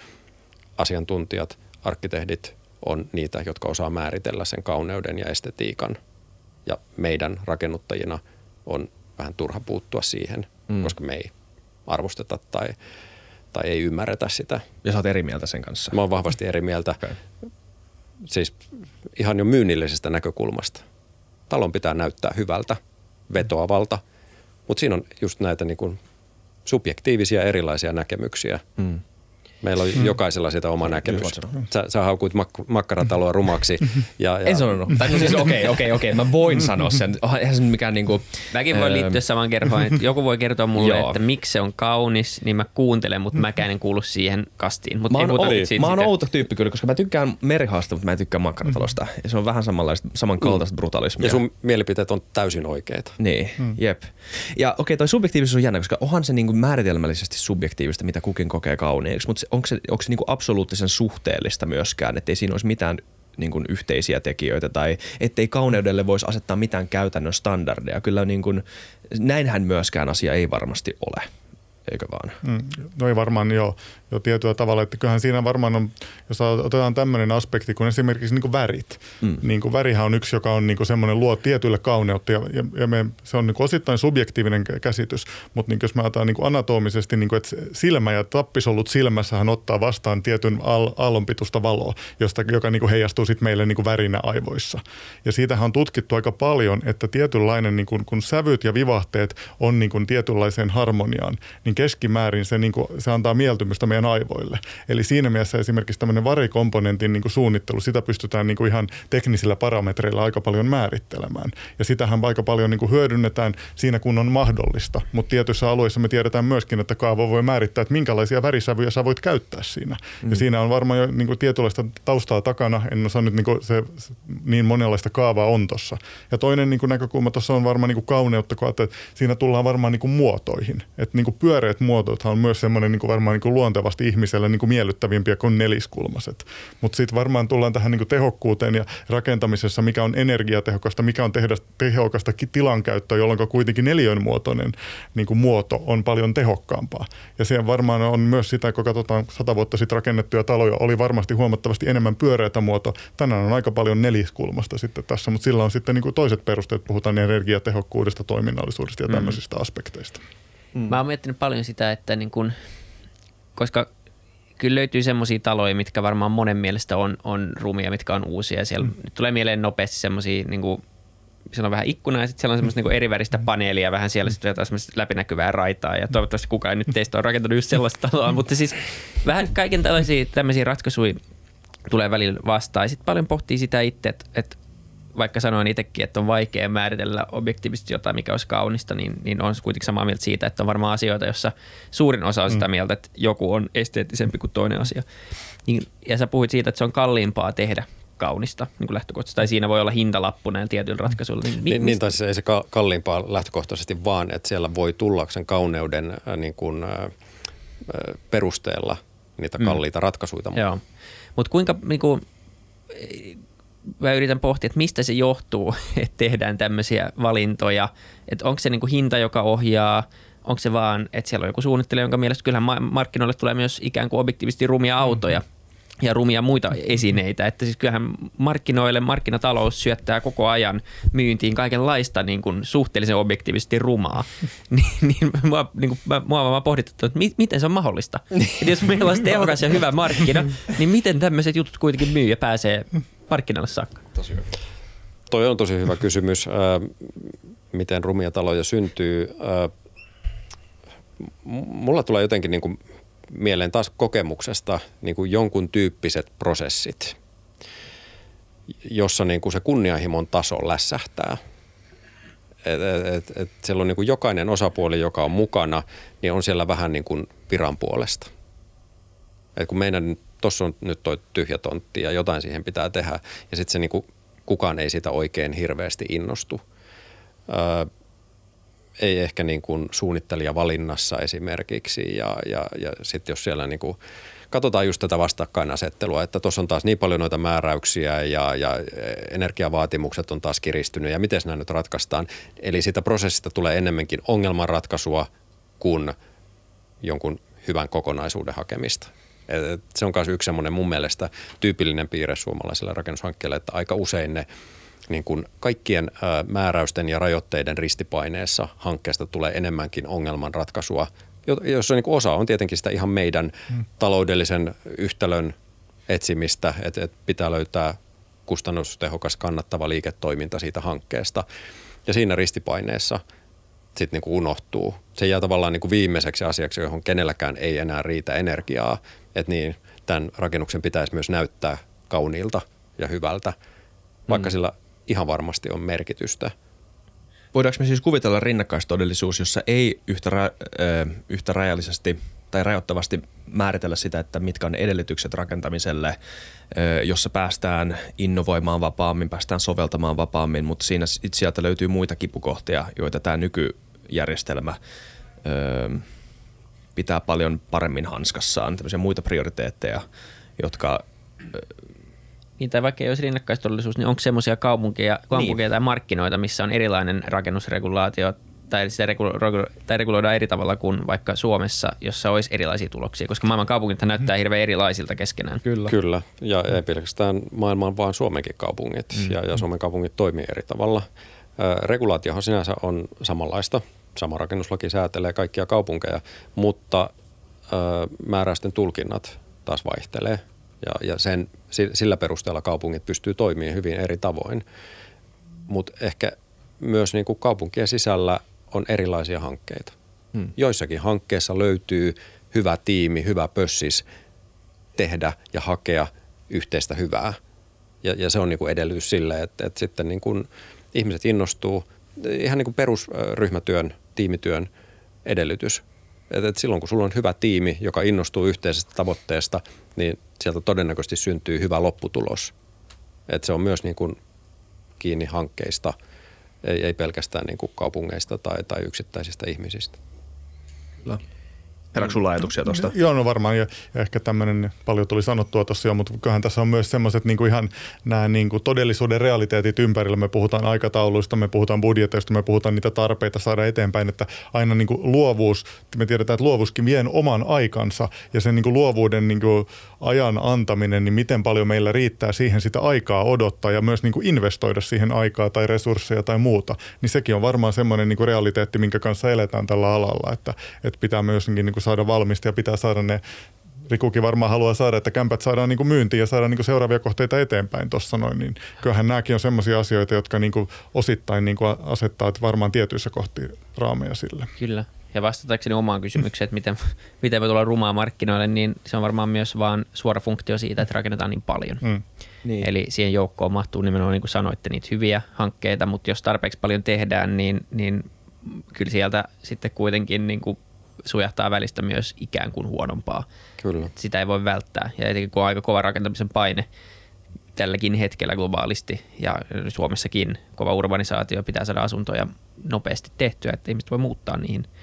asiantuntijat, arkkitehdit on niitä, jotka osaa määritellä sen kauneuden ja estetiikan. Ja meidän rakennuttajina on vähän turha puuttua siihen, mm. koska me ei arvosteta tai, tai ei ymmärretä sitä. Ja sä oot eri mieltä sen kanssa? Mä oon vahvasti eri mieltä. Okay. Siis ihan jo myynnillisestä näkökulmasta. Talon pitää näyttää hyvältä, vetoavalta, mutta siinä on just näitä niin kuin subjektiivisia erilaisia näkemyksiä. Mm. Meillä on hmm. jokaisella sitä oma näkemys. Sä, sä haukuit mak- makkarataloa rumaksi. Ja, ja... En sanonut. Tai no siis okei, okei, okei. Mä voin sanoa sen. Eihän se mikään niinku... Mäkin voin liittyä samaan kerhoon. Että joku voi kertoa mulle, että miksi se on kaunis, niin mä kuuntelen, mutta mäkään en kuulu siihen kastiin. Mut mä oon, o- mä oon outo tyyppi kyllä, koska mä tykkään merihaasta, mutta mä en tykkää makkaratalosta. Ja se on vähän samanlaista, samankaltaista mm. brutalismia. Ja sun mielipiteet on täysin oikeita. Niin, mm. jep. Ja okei, toi subjektiivisuus on jännä, koska onhan se niinku määritelmällisesti subjektiivista, mitä kukin kokee kauniiksi. Mutta onko se, onko se niinku absoluuttisen suhteellista myöskään, ettei siinä olisi mitään niin kuin yhteisiä tekijöitä tai ettei kauneudelle voisi asettaa mitään käytännön standardeja. Kyllä niin kuin, näinhän myöskään asia ei varmasti ole eikö vaan? Mm, no ei varmaan jo, jo tietyllä tavalla, että kyllähän siinä varmaan on, jos otetaan tämmöinen aspekti kuin esimerkiksi niin kuin värit. Mm. Niin kuin värihän on yksi, joka on niin kuin semmoinen luo tietylle kauneutta ja, ja, ja me, se on niin kuin osittain subjektiivinen käsitys, mutta niin jos me ajatellaan niin kuin anatomisesti, niin kuin, että silmä ja tappisollut silmässähän ottaa vastaan tietyn aallonpitusta valoa, josta, joka niin kuin heijastuu sitten meille niin kuin värinä aivoissa. Ja siitähän on tutkittu aika paljon, että tietynlainen, niin kuin, kun sävyt ja vivahteet on niin kuin tietynlaiseen harmoniaan, niin niin keskimäärin se, niin kuin, se antaa mieltymystä meidän aivoille. Eli siinä mielessä esimerkiksi tämmöinen varikomponentin niin kuin suunnittelu, sitä pystytään niin kuin ihan teknisillä parametreilla aika paljon määrittelemään. Ja sitähän aika paljon niin kuin hyödynnetään siinä, kun on mahdollista. Mutta tietyissä alueissa me tiedetään myöskin, että kaava voi määrittää, että minkälaisia värisävyjä sä voit käyttää siinä. Mm. Ja siinä on varmaan jo niin kuin tietynlaista taustaa takana. En osaa nyt niin kuin se, niin monenlaista kaavaa on tuossa. Ja toinen niin kuin näkökulma tuossa on varmaan niin kuin kauneutta, kun että siinä tullaan varmaan niin kuin muotoihin. Että niin kuin pyöreät muotothan on myös semmoinen niin kuin varmaan niin kuin luontevasti ihmiselle niin kuin miellyttävimpiä kuin neliskulmaset. Mutta sitten varmaan tullaan tähän niin kuin tehokkuuteen ja rakentamisessa, mikä on energiatehokasta, mikä on tehdä tehokasta tilankäyttöä, jolloin kuitenkin neliön muotoinen niin kuin muoto on paljon tehokkaampaa. Ja se varmaan on myös sitä, kun katsotaan sata vuotta sitten rakennettuja taloja, oli varmasti huomattavasti enemmän pyöreätä muoto. Tänään on aika paljon neliskulmasta sitten tässä, mutta sillä on sitten niin kuin toiset perusteet, puhutaan energiatehokkuudesta, toiminnallisuudesta ja mm. tämmöisistä mm. aspekteista. Mm. Mä oon miettinyt paljon sitä, että niin kun, koska kyllä löytyy semmoisia taloja, mitkä varmaan monen mielestä on, on rumia, mitkä on uusia. Siellä mm. nyt tulee mieleen nopeasti semmoisia, niin kuin, siellä on vähän ikkuna ja sitten siellä on semmoista niin eri väristä paneelia, vähän siellä sitten jotain semmoista läpinäkyvää raitaa ja toivottavasti kukaan ei nyt teistä on rakentanut just sellaista taloa, mutta siis vähän kaiken tällaisia tämmöisiä ratkaisuja tulee välillä vastaan. Sitten paljon pohtii sitä itse, että, että vaikka sanoin itsekin, että on vaikea määritellä objektiivisesti jotain, mikä olisi kaunista, niin, niin on kuitenkin samaa mieltä siitä, että on varmaan asioita, jossa suurin osa on sitä mm. mieltä, että joku on esteettisempi kuin toinen asia. Niin, ja sä puhuit siitä, että se on kalliimpaa tehdä kaunista niin kuin lähtökohtaisesti, tai siinä voi olla hintalappu näillä tietyillä ratkaisuilla. Niin, niin, niin tai se ei se kalliimpaa lähtökohtaisesti, vaan että siellä voi tulla sen kauneuden äh, niin kuin, äh, perusteella niitä mm. kalliita mm. ratkaisuja. Joo, mutta kuinka niin kuin, mä yritän pohtia, että mistä se johtuu, että tehdään tämmöisiä valintoja. Että onko se niin kuin hinta, joka ohjaa, onko se vaan, että siellä on joku suunnittelija, jonka mielestä kyllähän markkinoille tulee myös ikään kuin objektiivisesti rumia autoja. Mm-hmm ja rumia muita esineitä. Että siis kyllähän markkinoille markkinatalous syöttää koko ajan myyntiin kaikenlaista niin kuin suhteellisen objektiivisesti rumaa. niin, niin mua, niin kuin, mä, mua mä pohdittu, että mi, miten se on mahdollista. että jos meillä olisi tehokas ja hyvä markkina, niin miten tämmöiset jutut kuitenkin myy ja pääsee markkinalle saakka? Tosi hyvä. Toi on tosi hyvä kysymys. Miten rumia taloja syntyy? Mulla tulee jotenkin niin kuin mieleen taas kokemuksesta niin kuin jonkun tyyppiset prosessit, jossa niin kuin se kunnianhimon taso lässähtää. Et, et, et, et siellä on niin kuin jokainen osapuoli, joka on mukana, niin on siellä vähän niin kuin viran puolesta. Et kun meidän tuossa on nyt toi tyhjä tontti ja jotain siihen pitää tehdä, ja sitten se niin kuin, kukaan ei sitä oikein hirveästi innostu. Öö, ei ehkä niin kuin suunnittelija valinnassa esimerkiksi ja, ja, ja sitten jos siellä niin kuin katsotaan just tätä vastakkainasettelua, että tuossa on taas niin paljon noita määräyksiä ja, ja energiavaatimukset on taas kiristynyt ja miten nämä nyt ratkaistaan. Eli siitä prosessista tulee enemmänkin ongelmanratkaisua kuin jonkun hyvän kokonaisuuden hakemista. Et se on myös yksi semmoinen mun mielestä tyypillinen piirre suomalaiselle rakennushankkeelle, että aika usein ne niin kuin kaikkien määräysten ja rajoitteiden ristipaineessa hankkeesta tulee enemmänkin ongelmanratkaisua, jossa niin osa on tietenkin sitä ihan meidän hmm. taloudellisen yhtälön etsimistä, että, että pitää löytää kustannustehokas kannattava liiketoiminta siitä hankkeesta. Ja siinä ristipaineessa sitten niin unohtuu. Se jää tavallaan niin kuin viimeiseksi asiaksi, johon kenelläkään ei enää riitä energiaa. Että niin, tämän rakennuksen pitäisi myös näyttää kauniilta ja hyvältä, vaikka mm. sillä ihan varmasti on merkitystä. Voidaanko me siis kuvitella rinnakkaistodellisuus, jossa ei yhtä, ra- ö, yhtä rajallisesti tai rajoittavasti määritellä sitä, että mitkä on edellytykset rakentamiselle, jossa päästään innovoimaan vapaammin, päästään soveltamaan vapaammin, mutta siinä sieltä löytyy muita kipukohtia, joita tämä nykyjärjestelmä pitää paljon paremmin hanskassaan, tämmöisiä muita prioriteetteja, jotka niin, tai vaikka ei olisi rinnakkaistodellisuus, niin onko semmoisia kaupunkeja, kaupunkeja niin. tai markkinoita, missä on erilainen rakennusregulaatio tai sitä regu- tai reguloidaan eri tavalla kuin vaikka Suomessa, jossa olisi erilaisia tuloksia, koska maailman kaupungit näyttää hirveän erilaisilta keskenään. Kyllä. Kyllä, ja ei pelkästään maailman, vaan Suomenkin kaupungit, mm. ja, ja Suomen kaupungit toimii eri tavalla. Regulaatiohan sinänsä on samanlaista, sama rakennuslaki säätelee kaikkia kaupunkeja, mutta määräysten tulkinnat taas vaihtelee, ja, ja sen, sillä perusteella kaupungit pystyy toimimaan hyvin eri tavoin. Mutta ehkä myös niin kuin kaupunkien sisällä on erilaisia hankkeita. Hmm. Joissakin hankkeissa löytyy hyvä tiimi, hyvä pössis tehdä ja hakea yhteistä hyvää. Ja, ja se on niin kuin edellytys sille, että, että sitten niin kuin ihmiset innostuu. Ihan niin kuin perusryhmätyön, tiimityön edellytys. Että, että silloin kun sulla on hyvä tiimi, joka innostuu yhteisestä tavoitteesta, niin sieltä todennäköisesti syntyy hyvä lopputulos. Että se on myös niin kuin kiinni hankkeista – ei, ei pelkästään niin kuin kaupungeista tai, tai yksittäisistä ihmisistä. Kyllä. Herääkö sulla ajatuksia tuosta? Joo, no varmaan. Ja, ja ehkä tämmöinen, paljon tuli sanottua tuossa jo, mutta kyllähän tässä on myös semmoiset niin ihan nämä niin kuin todellisuuden realiteetit ympärillä. Me puhutaan aikatauluista, me puhutaan budjeteista, me puhutaan niitä tarpeita saada eteenpäin, että aina niin kuin luovuus, me tiedetään, että luovuuskin vie oman aikansa ja sen niin kuin luovuuden niin kuin ajan antaminen, niin miten paljon meillä riittää siihen sitä aikaa odottaa ja myös niin kuin investoida siihen aikaa tai resursseja tai muuta, niin sekin on varmaan semmoinen niin kuin realiteetti, minkä kanssa eletään tällä alalla, että, että pitää myös niin kuin saada valmista ja pitää saada ne Rikukin varmaan haluaa saada, että kämpät saadaan niin kuin myyntiin ja saadaan niin kuin seuraavia kohteita eteenpäin tuossa noin, niin kyllähän nämäkin on sellaisia asioita, jotka niin kuin osittain niin kuin asettaa että varmaan tietyissä kohti raameja sille. Kyllä. Ja vastatakseni omaan kysymykseen, että miten, miten voi tulla rumaa markkinoille, niin se on varmaan myös vaan suora funktio siitä, että rakennetaan niin paljon. Mm. Niin. Eli siihen joukkoon mahtuu nimenomaan, niin kuin sanoitte, niitä hyviä hankkeita, mutta jos tarpeeksi paljon tehdään, niin, niin kyllä sieltä sitten kuitenkin niin kuin sujahtaa välistä myös ikään kuin huonompaa. Kyllä. Sitä ei voi välttää. Ja etenkin kun on aika kova rakentamisen paine tälläkin hetkellä globaalisti ja Suomessakin kova urbanisaatio pitää saada asuntoja nopeasti tehtyä, että ihmiset voi muuttaa niihin –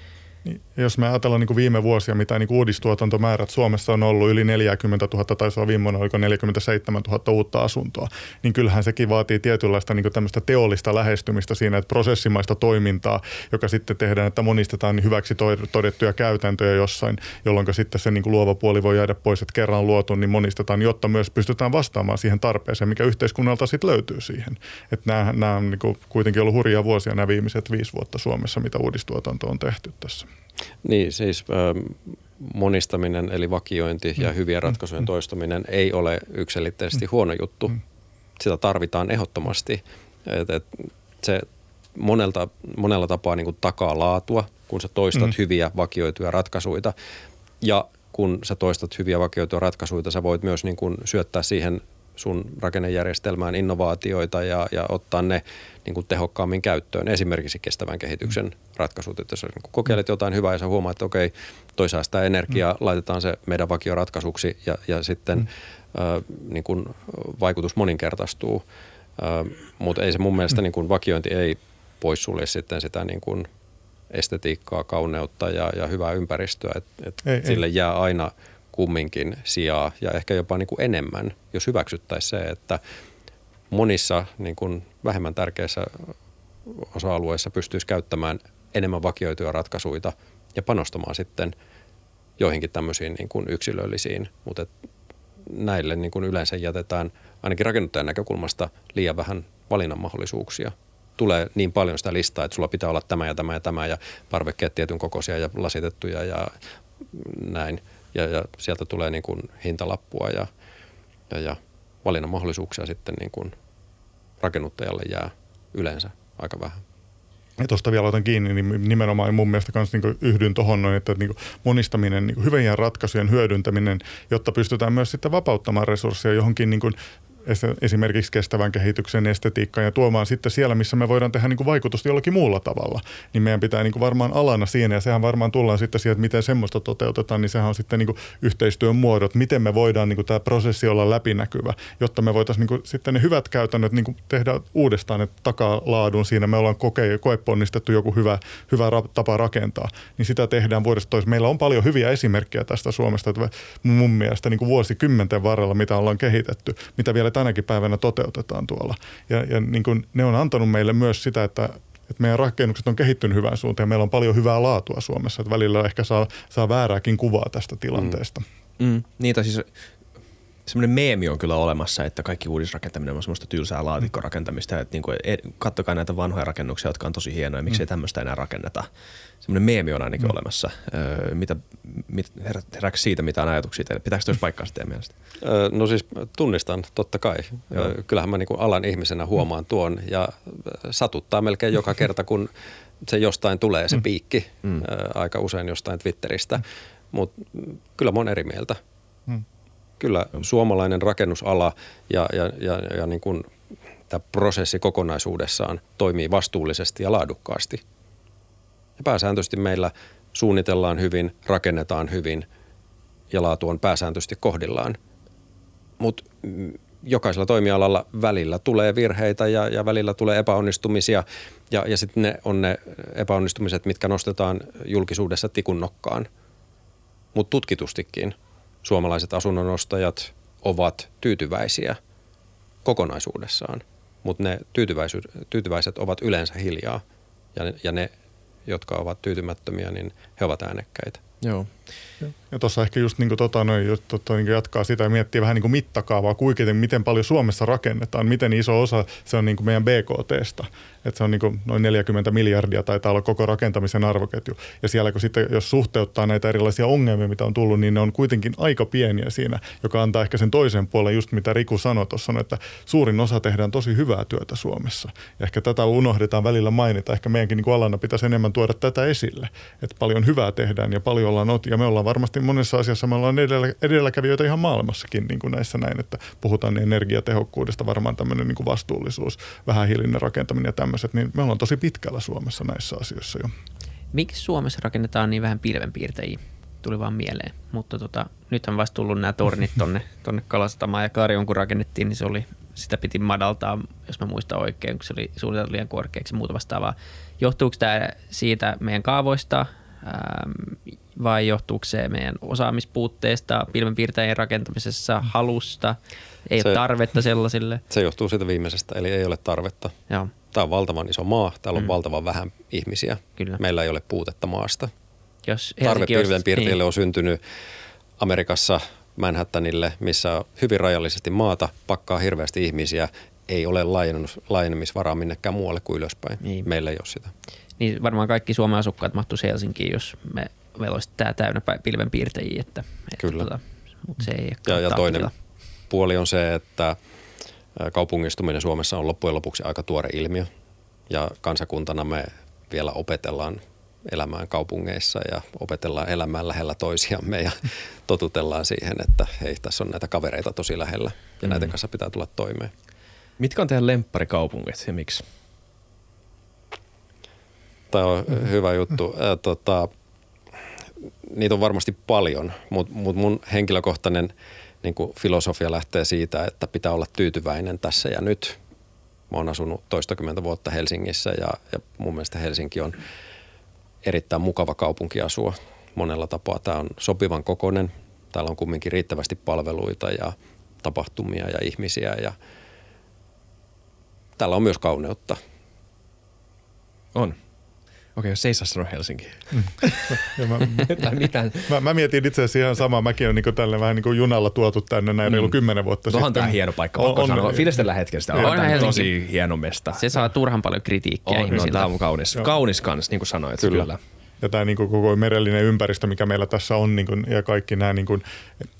jos me ajatellaan niin kuin viime vuosia, mitä niin kuin uudistuotantomäärät Suomessa on ollut yli 40 000, tai se on viimeinen, oliko 47 000 uutta asuntoa, niin kyllähän sekin vaatii tietynlaista niin kuin teollista lähestymistä siinä, että prosessimaista toimintaa, joka sitten tehdään, että monistetaan hyväksi todettuja käytäntöjä jossain, jolloin sitten se niin kuin luova puoli voi jäädä pois, että kerran luotu, niin monistetaan, jotta myös pystytään vastaamaan siihen tarpeeseen, mikä yhteiskunnalta sitten löytyy siihen. Että nämä, nämä on niin kuin kuitenkin ollut hurjia vuosia nämä viimeiset viisi vuotta Suomessa, mitä uudistuotanto on tehty tässä. Niin, siis monistaminen eli vakiointi ja mm. hyvien ratkaisujen mm. toistuminen ei ole yksilitteisesti mm. huono juttu. Sitä tarvitaan ehdottomasti. Et, et se monelta, monella tapaa niin kuin takaa laatua, kun sä toistat mm. hyviä vakioituja ratkaisuja. Ja kun sä toistat hyviä vakioituja ratkaisuja, sä voit myös niin kuin syöttää siihen sun rakennejärjestelmään innovaatioita ja, ja ottaa ne niin kuin tehokkaammin käyttöön. Esimerkiksi kestävän kehityksen mm. ratkaisut, että jos niin kokeilet jotain hyvää ja sä huomaat, että okei, toi säästää energiaa, mm. laitetaan se meidän vakioratkaisuksi ja, ja sitten mm. äh, niin kuin vaikutus moninkertaistuu. Äh, mutta ei se mun mielestä mm. niin kuin vakiointi ei poissulje sitten sitä niin kuin estetiikkaa, kauneutta ja, ja hyvää ympäristöä. Et, et ei, sille ei. jää aina kumminkin sijaa ja ehkä jopa niin kuin enemmän, jos hyväksyttäisiin se, että monissa niin kuin vähemmän tärkeissä osa-alueissa pystyisi käyttämään enemmän vakioituja ratkaisuja ja panostamaan sitten joihinkin tämmöisiin niin kuin yksilöllisiin, mutta näille niin kuin yleensä jätetään ainakin rakennuttajan näkökulmasta liian vähän valinnan mahdollisuuksia. Tulee niin paljon sitä listaa, että sulla pitää olla tämä ja tämä ja tämä ja parvekkeet tietyn kokoisia ja lasitettuja ja näin. Ja, ja sieltä tulee niin kuin hintalappua ja, ja, ja valinnan mahdollisuuksia sitten niin kuin rakennuttajalle jää yleensä aika vähän. Ja tuosta vielä otan kiinni, niin nimenomaan mun mielestä myös niin yhdyn tuohon noin, että niin monistaminen, niin hyvien ratkaisujen hyödyntäminen, jotta pystytään myös sitten vapauttamaan resursseja johonkin niin esimerkiksi kestävän kehityksen estetiikkaan ja tuomaan sitten siellä, missä me voidaan tehdä niin kuin vaikutusta jollakin muulla tavalla, niin meidän pitää niin kuin varmaan alana siinä ja sehän varmaan tullaan sitten siihen, että miten semmoista toteutetaan, niin sehän on sitten niin kuin yhteistyön muodot, miten me voidaan niin kuin tämä prosessi olla läpinäkyvä, jotta me voitaisiin niin kuin sitten ne hyvät käytännöt niin kuin tehdä uudestaan, että takaa laadun siinä, me ollaan koke, koeponnistettu joku hyvä, hyvä tapa rakentaa, niin sitä tehdään vuodesta toiseen. Meillä on paljon hyviä esimerkkejä tästä Suomesta, että mun mielestä niin kuin vuosikymmenten varrella, mitä ollaan kehitetty, mitä vielä tänäkin päivänä toteutetaan tuolla. Ja, ja niin kuin ne on antanut meille myös sitä, että, että meidän rakennukset on kehittynyt hyvään suuntaan ja meillä on paljon hyvää laatua Suomessa. Että välillä ehkä saa, saa väärääkin kuvaa tästä tilanteesta. Mm. Mm. Niitä siis semmoinen meemi on kyllä olemassa, että kaikki uudisrakentaminen on semmoista tylsää laatikkorakentamista. Että niin kuin, kattokaa näitä vanhoja rakennuksia, jotka on tosi hienoja, miksei mm. tämmöistä enää rakenneta. Semmoinen meemi on ainakin mm. olemassa. Öö, mitä, mit, herääkö siitä mitään ajatuksia teille? Pitääkö tuossa paikkaa teidän mielestä? Öö, no siis tunnistan totta kai. Joo. Kyllähän mä niin kuin alan ihmisenä huomaan tuon ja satuttaa melkein joka kerta, kun se jostain tulee se mm. piikki. Mm. Aika usein jostain Twitteristä. Mm. Mutta kyllä mä oon eri mieltä. Mm kyllä suomalainen rakennusala ja, ja, ja, ja niin kuin tämä prosessi kokonaisuudessaan toimii vastuullisesti ja laadukkaasti. Ja pääsääntöisesti meillä suunnitellaan hyvin, rakennetaan hyvin ja laatu on pääsääntöisesti kohdillaan. Mutta jokaisella toimialalla välillä tulee virheitä ja, ja välillä tulee epäonnistumisia ja, ja sitten ne on ne epäonnistumiset, mitkä nostetaan julkisuudessa tikun nokkaan. Mutta tutkitustikin – suomalaiset asunnonostajat ovat tyytyväisiä kokonaisuudessaan, mutta ne tyytyväiset ovat yleensä hiljaa ja, ja ne, jotka ovat tyytymättömiä, niin he ovat äänekkäitä. Joo. Ja tuossa ehkä just niin kuin tota, noin, tota, niin jatkaa sitä ja miettii vähän niin kuin mittakaavaa, kuitenkin miten paljon Suomessa rakennetaan, miten iso osa se on niin kuin meidän BKTstä. Että se on niin kuin noin 40 miljardia taitaa olla koko rakentamisen arvoketju. Ja siellä kun sitten, jos suhteuttaa näitä erilaisia ongelmia, mitä on tullut, niin ne on kuitenkin aika pieniä siinä, joka antaa ehkä sen toisen puolen, just mitä Riku sanoi tuossa, että suurin osa tehdään tosi hyvää työtä Suomessa. Ja ehkä tätä unohdetaan välillä mainita. Ehkä meidänkin niin kuin alana pitäisi enemmän tuoda tätä esille, että paljon hyvää tehdään ja paljon ollaan, ja me ollaan varmasti monessa asiassa me ollaan edellä, edelläkävijöitä ihan maailmassakin niin kuin näissä näin, että puhutaan energiatehokkuudesta, varmaan tämmöinen niin kuin vastuullisuus, vähähiilinen rakentaminen ja tämmöiset, niin me ollaan tosi pitkällä Suomessa näissä asioissa jo. Miksi Suomessa rakennetaan niin vähän pilvenpiirtäjiä? Tuli vaan mieleen. Mutta tota, nythän vasta tullut nämä tornit tonne, tonne Kalastamaan ja Karjon kun rakennettiin, niin se oli, sitä piti madaltaa, jos mä muistan oikein, kun se oli suunniteltu liian korkeaksi ja muuta vastaavaa. Johtuuko tämä siitä meidän kaavoista, vai johtuuko se meidän osaamispuutteesta, pilvenpiirtäjien rakentamisessa, halusta, ei se, ole tarvetta sellaisille? Se johtuu siitä viimeisestä, eli ei ole tarvetta. Joo. Tämä on valtavan iso maa, täällä on mm. valtavan vähän ihmisiä. Kyllä. Meillä ei ole puutetta maasta. Jos Tarve pilvenpiirtäjille niin. on syntynyt Amerikassa Manhattanille, missä on hyvin rajallisesti maata, pakkaa hirveästi ihmisiä, ei ole laajenemisvaraa minnekään muualle kuin ylöspäin. Niin. Meillä ei ole sitä. Niin varmaan kaikki Suomen asukkaat mahtuisi Helsinkiin, jos me meillä olisi tämä täynnä pilvenpiirtäjiä. Että, että Kyllä. Tota, mutta se ei ja, ja toinen puoli on se, että kaupungistuminen Suomessa on loppujen lopuksi aika tuore ilmiö. Ja kansakuntana me vielä opetellaan elämään kaupungeissa ja opetellaan elämään lähellä toisiamme ja totutellaan siihen, että hei, tässä on näitä kavereita tosi lähellä ja mm. näiden kanssa pitää tulla toimeen. Mitkä on teidän lemparikaupungit ja miksi? Tämä on mm. hyvä juttu. Tota, niitä on varmasti paljon, mutta mut mun henkilökohtainen niin kuin filosofia lähtee siitä, että pitää olla tyytyväinen tässä ja nyt. Mä oon asunut toistakymmentä vuotta Helsingissä ja, ja mun mielestä Helsinki on erittäin mukava kaupunki asua monella tapaa. Tämä on sopivan kokoinen, täällä on kumminkin riittävästi palveluita ja tapahtumia ja ihmisiä ja täällä on myös kauneutta. On. Okei, jos ei saa sanoa Helsinki. Ja mä, tai mitään. mä, mä, mietin itse asiassa ihan samaa. Mäkin olen niin tälle vähän niin kuin junalla tuotu tänne näin reilu kymmenen vuotta Tuohan sitten. tämä hieno paikka, On- pakko on- sanoa. Fiilistellään hetkestä. On On, on Helsinki. tosi hieno mesta. Se saa turhan paljon kritiikkiä on, no, ihmisiltä. tämä on kaunis. Kaunis kans, niin kuin sanoit. Kyllä. Kyllä. Ja tämä niin koko merellinen ympäristö, mikä meillä tässä on, niin kuin, ja kaikki nämä, niin kuin,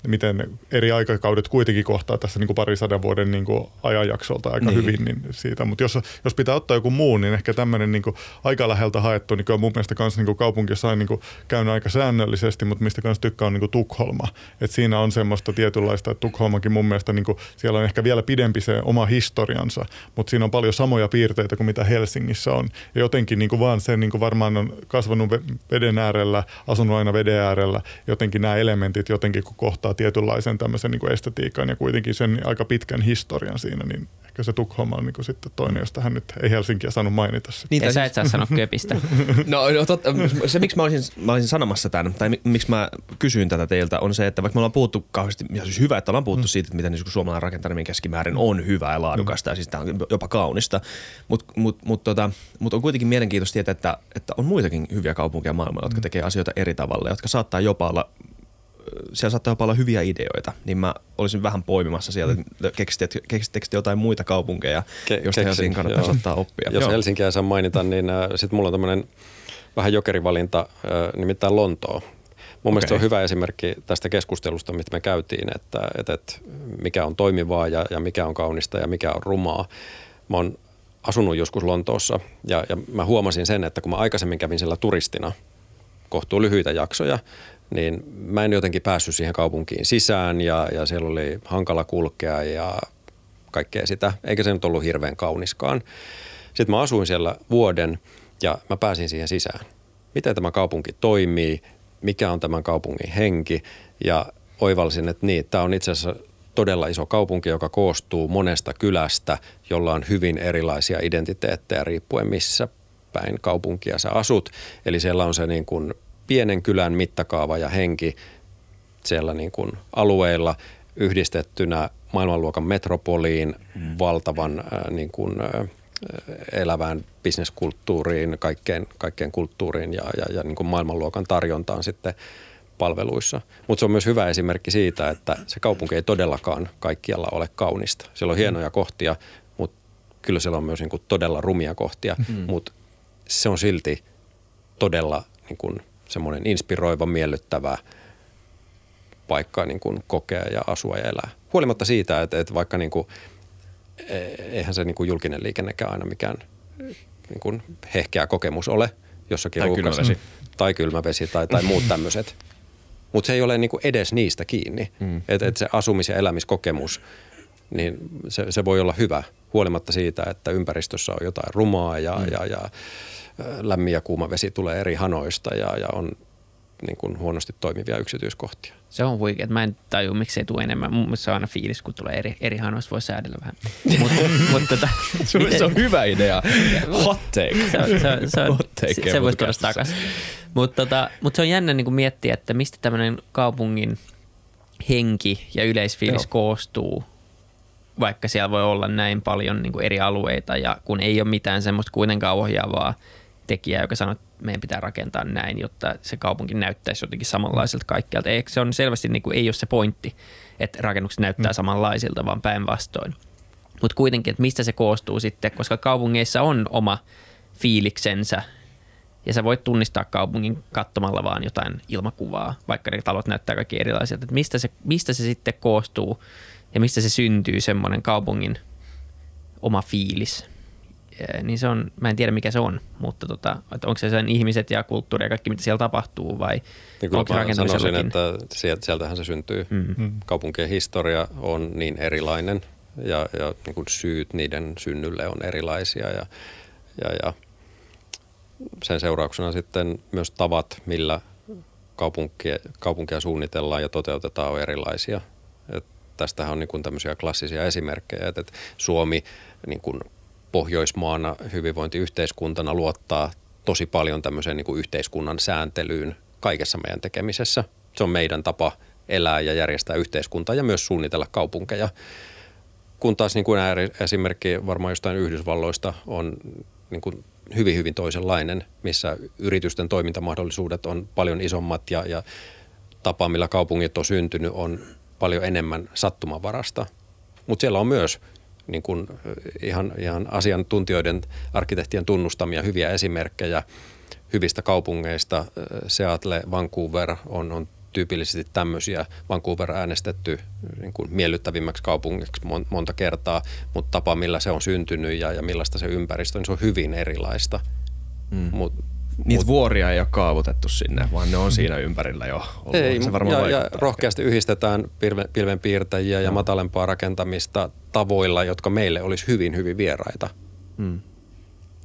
miten eri aikakaudet kuitenkin kohtaa tässä niin kuin parisadan vuoden niin kuin ajanjaksolta aika Niin. hyvin niin siitä. Mutta jos, jos pitää ottaa joku muu, niin ehkä tämmöinen niin kuin aika läheltä haettu, niin kyllä mun mielestä kans niin kuin kaupunki, jossa on niin kuin käynyt aika säännöllisesti, mutta mistä kanssa tykkää on niin kuin Tukholma. Et siinä on semmoista tietynlaista, että Tukholmakin mun mielestä, niin kuin, siellä on ehkä vielä pidempi se oma historiansa, mutta siinä on paljon samoja piirteitä kuin mitä Helsingissä on. Ja jotenkin niin kuin vaan se niin kuin varmaan on kasvanut veden äärellä, asunut aina veden äärellä, jotenkin nämä elementit jotenkin kun kohtaa tietynlaisen tämmöisen niin kuin estetiikan ja kuitenkin sen aika pitkän historian siinä, niin ehkä se Tukholma on niin kuin sitten toinen, josta hän nyt ei Helsinkiä saanut mainita sitten. Niin, Ja tai sä et saa sanoa köpistä. No, no totta, se miksi mä olisin, mä olisin sanomassa tämän, tai mi- miksi mä kysyin tätä teiltä, on se, että vaikka me ollaan puhuttu kauheasti, ja siis hyvä, että ollaan puhuttu mm. siitä, että miten niin suomalainen rakentaminen keskimäärin on hyvää ja laadukasta, mm. ja siis tämä on jopa kaunista, mutta mut, mut, tota, mut on kuitenkin mielenkiintoista tietää, että, että on muitakin hyviä kaupunkeja maailmalla, jotka tekee asioita eri tavalla, jotka saattaa jopa olla siellä saattaa jopa olla hyviä ideoita, niin mä olisin vähän poimimassa sieltä, että keksittekö keksittekö te jotain muita kaupunkeja, Ke- joista Helsingin kannattaisi joo. ottaa oppia. Jos Joo. Helsinkiä saa mainita, niin äh, sitten mulla on tämmöinen vähän jokerivalinta, äh, nimittäin Lontoo. Mun mielestä se on hyvä esimerkki tästä keskustelusta, mitä me käytiin, että, että, että mikä on toimivaa ja, ja mikä on kaunista ja mikä on rumaa. Mä oon asunut joskus Lontoossa ja, ja mä huomasin sen, että kun mä aikaisemmin kävin siellä turistina kohtuu lyhyitä jaksoja, niin mä en jotenkin päässyt siihen kaupunkiin sisään ja, ja siellä oli hankala kulkea ja kaikkea sitä, eikä se nyt ollut hirveän kauniskaan. Sitten mä asuin siellä vuoden ja mä pääsin siihen sisään. Miten tämä kaupunki toimii, mikä on tämän kaupungin henki ja oivalsin, että niin, tämä on itse asiassa todella iso kaupunki, joka koostuu monesta kylästä, jolla on hyvin erilaisia identiteettejä riippuen missä päin kaupunkia sä asut. Eli siellä on se niin kuin pienen kylän mittakaava ja henki siellä niin kuin alueilla yhdistettynä maailmanluokan metropoliin, valtavan äh, niin kuin, äh, elävään bisneskulttuuriin, kaikkeen, kaikkeen kulttuuriin ja, ja, ja niin kuin maailmanluokan tarjontaan sitten palveluissa. Mutta se on myös hyvä esimerkki siitä, että se kaupunki ei todellakaan kaikkialla ole kaunista. Siellä on hienoja kohtia, mutta kyllä siellä on myös niin kuin todella rumia kohtia, mm. mutta se on silti todella niin kuin semmoinen inspiroiva, miellyttävä paikka niin kuin kokea ja asua ja elää. Huolimatta siitä, että, että vaikka niin kuin, e- eihän se niin kuin julkinen liikennekään aina mikään niin kuin hehkeä kokemus ole jossakin Tai ruuhkassa. kylmä vesi. Tai kylmä vesi tai, tai muut tämmöiset. Mutta se ei ole niin kuin edes niistä kiinni. Mm. Että et se asumis- ja elämiskokemus, niin se, se voi olla hyvä huolimatta siitä, että ympäristössä on jotain rumaa ja, mm. ja, ja lämmin ja kuuma vesi tulee eri hanoista ja, ja on niin kuin huonosti toimivia yksityiskohtia. Se on huikea. Mä en tajua, miksi ei tule enemmän. Mun mielestä on aina fiilis, kun tulee eri, eri hanoista, voi säädellä vähän. Mutta mut, tota, Se on, se on hyvä idea. Hot take. se, on- se, on- se, on- Hot take se, se voisi tuoda takaisin. Mutta tota, mut se on jännä niin miettiä, että mistä tämmöinen kaupungin henki ja yleisfiilis Joo. koostuu, vaikka siellä voi olla näin paljon niin kuin eri alueita ja kun ei ole mitään semmoista kuitenkaan ohjaavaa tekijää, joka sanoo, että meidän pitää rakentaa näin, jotta se kaupunki näyttäisi jotenkin samanlaiselta kaikkialta. Eikö se on selvästi niin kuin, ei ole se pointti, että rakennukset näyttää mm. samanlaisilta, vaan päinvastoin. Mutta kuitenkin, että mistä se koostuu sitten, koska kaupungeissa on oma fiiliksensä ja sä voit tunnistaa kaupungin katsomalla vaan jotain ilmakuvaa, vaikka ne talot näyttää kaikki erilaisilta. Että mistä, se, mistä se sitten koostuu ja mistä se syntyy semmoinen kaupungin oma fiilis. Eh, Niin se on, mä en tiedä mikä se on, mutta tota, että onko se sen ihmiset ja kulttuuri ja kaikki mitä siellä tapahtuu vai Niin kyllä onko mä sanoisin, rakentamisellakin? että sieltä, sieltähän se syntyy. Mm. Kaupunkien historia on niin erilainen ja, ja niin kuin syyt niiden synnylle on erilaisia ja, ja, ja sen seurauksena sitten myös tavat, millä kaupunkia, kaupunkia suunnitellaan ja toteutetaan on erilaisia. Et tästähän on niin kuin tämmöisiä klassisia esimerkkejä, että, että Suomi niin kuin Pohjoismaana hyvinvointiyhteiskuntana luottaa tosi paljon tämmöiseen niin kuin yhteiskunnan sääntelyyn kaikessa meidän tekemisessä. Se on meidän tapa elää ja järjestää yhteiskuntaa ja myös suunnitella kaupunkeja. Kun taas niin kuin esimerkki varmaan jostain Yhdysvalloista on niin kuin hyvin, hyvin toisenlainen, missä yritysten toimintamahdollisuudet on paljon isommat ja, ja tapa, millä kaupungit on syntynyt, on paljon enemmän sattumavarasta. Mutta siellä on myös niin kuin ihan, ihan asiantuntijoiden, arkkitehtien tunnustamia hyviä esimerkkejä hyvistä kaupungeista. Seattle, Vancouver on, on tyypillisesti tämmöisiä. Vancouver äänestetty niin kuin miellyttävimmäksi kaupungiksi monta kertaa, mutta tapa, millä se on syntynyt ja, ja millaista se ympäristö, niin se on hyvin erilaista. Mm. Mut, Niitä mut, vuoria ei ole kaavoitettu sinne, vaan ne on siinä ympärillä jo ollut. Ei, se varmaan ja, ja rohkeasti yhdistetään pilven, pilvenpiirtäjiä ja no. matalempaa rakentamista tavoilla, jotka meille olisi hyvin, hyvin vieraita. Mm.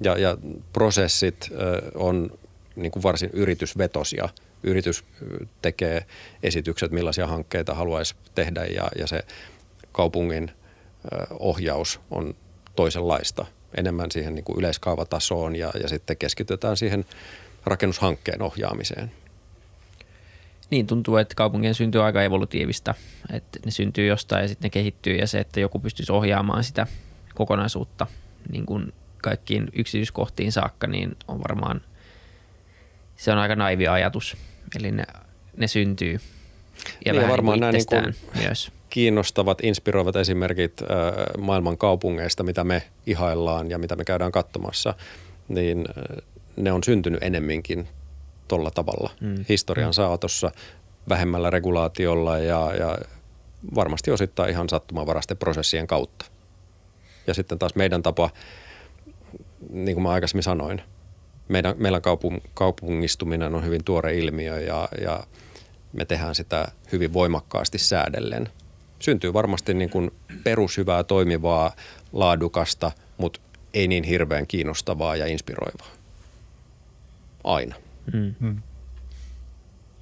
Ja, ja prosessit on niin kuin varsin yritysvetosia – yritys tekee esitykset, millaisia hankkeita haluaisi tehdä ja, ja se kaupungin ohjaus on toisenlaista. Enemmän siihen niin kuin yleiskaavatasoon ja, ja sitten keskitytään siihen rakennushankkeen ohjaamiseen. Niin, tuntuu, että kaupungien syntyy aika evolutiivista. Että ne syntyy jostain ja sitten ne kehittyy ja se, että joku pystyisi ohjaamaan sitä kokonaisuutta niin kuin kaikkiin yksityiskohtiin saakka, niin on varmaan – se on aika naivi ajatus. Eli ne, ne syntyy ja niin, varmaan nämä niin kuin myös. kiinnostavat, inspiroivat esimerkit äh, maailman kaupungeista, mitä me ihaillaan ja mitä me käydään katsomassa, niin äh, ne on syntynyt enemminkin tuolla tavalla mm. historian mm. saatossa vähemmällä regulaatiolla ja, ja varmasti osittain ihan sattumanvaraisten prosessien kautta. Ja sitten taas meidän tapa, niin kuin mä aikaisemmin sanoin, meidän, meillä kaupung, kaupungistuminen on hyvin tuore ilmiö ja, ja me tehdään sitä hyvin voimakkaasti säädellen. Syntyy varmasti niin kuin perushyvää, toimivaa, laadukasta, mutta ei niin hirveän kiinnostavaa ja inspiroivaa. Aina. Mm. Hmm.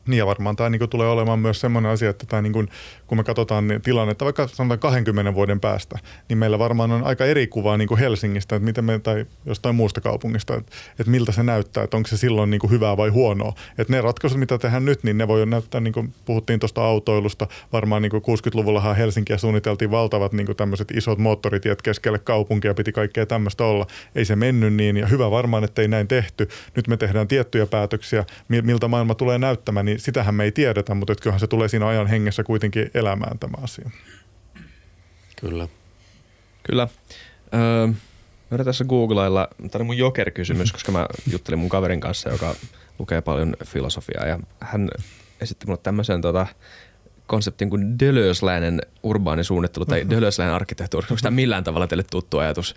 Niin ja varmaan tämä niin tulee olemaan myös sellainen asia, että tämä niin kuin, kun me katsotaan niin tilannetta vaikka sanotaan 20 vuoden päästä, niin meillä varmaan on aika eri kuvaa niin kuin Helsingistä että miten me, tai jostain muusta kaupungista, että, että miltä se näyttää, että onko se silloin niin kuin hyvää vai huonoa. Että ne ratkaisut, mitä tehdään nyt, niin ne voi näyttää, niin kuin puhuttiin tuosta autoilusta, varmaan niin kuin 60-luvullahan Helsinkiä suunniteltiin valtavat niin kuin tämmöiset isot moottoritiet keskelle kaupunkia, piti kaikkea tämmöistä olla. Ei se mennyt niin ja hyvä varmaan, että ei näin tehty. Nyt me tehdään tiettyjä päätöksiä, miltä maailma tulee näyttämään, niin sitähän me ei tiedetä, mutta että kyllähän se tulee siinä ajan hengessä kuitenkin elämään tämä asia. Kyllä. Kyllä. Öö, mä tässä googlailla, tämä on mun joker-kysymys, koska mä juttelin mun kaverin kanssa, joka lukee paljon filosofiaa ja hän esitti mulle tämmöisen tota, konseptin kuin Deleuzeläinen urbaanisuunnittelu tai Deleuzeläinen arkkitehtuuri. Onko tämä millään tavalla teille tuttu ajatus?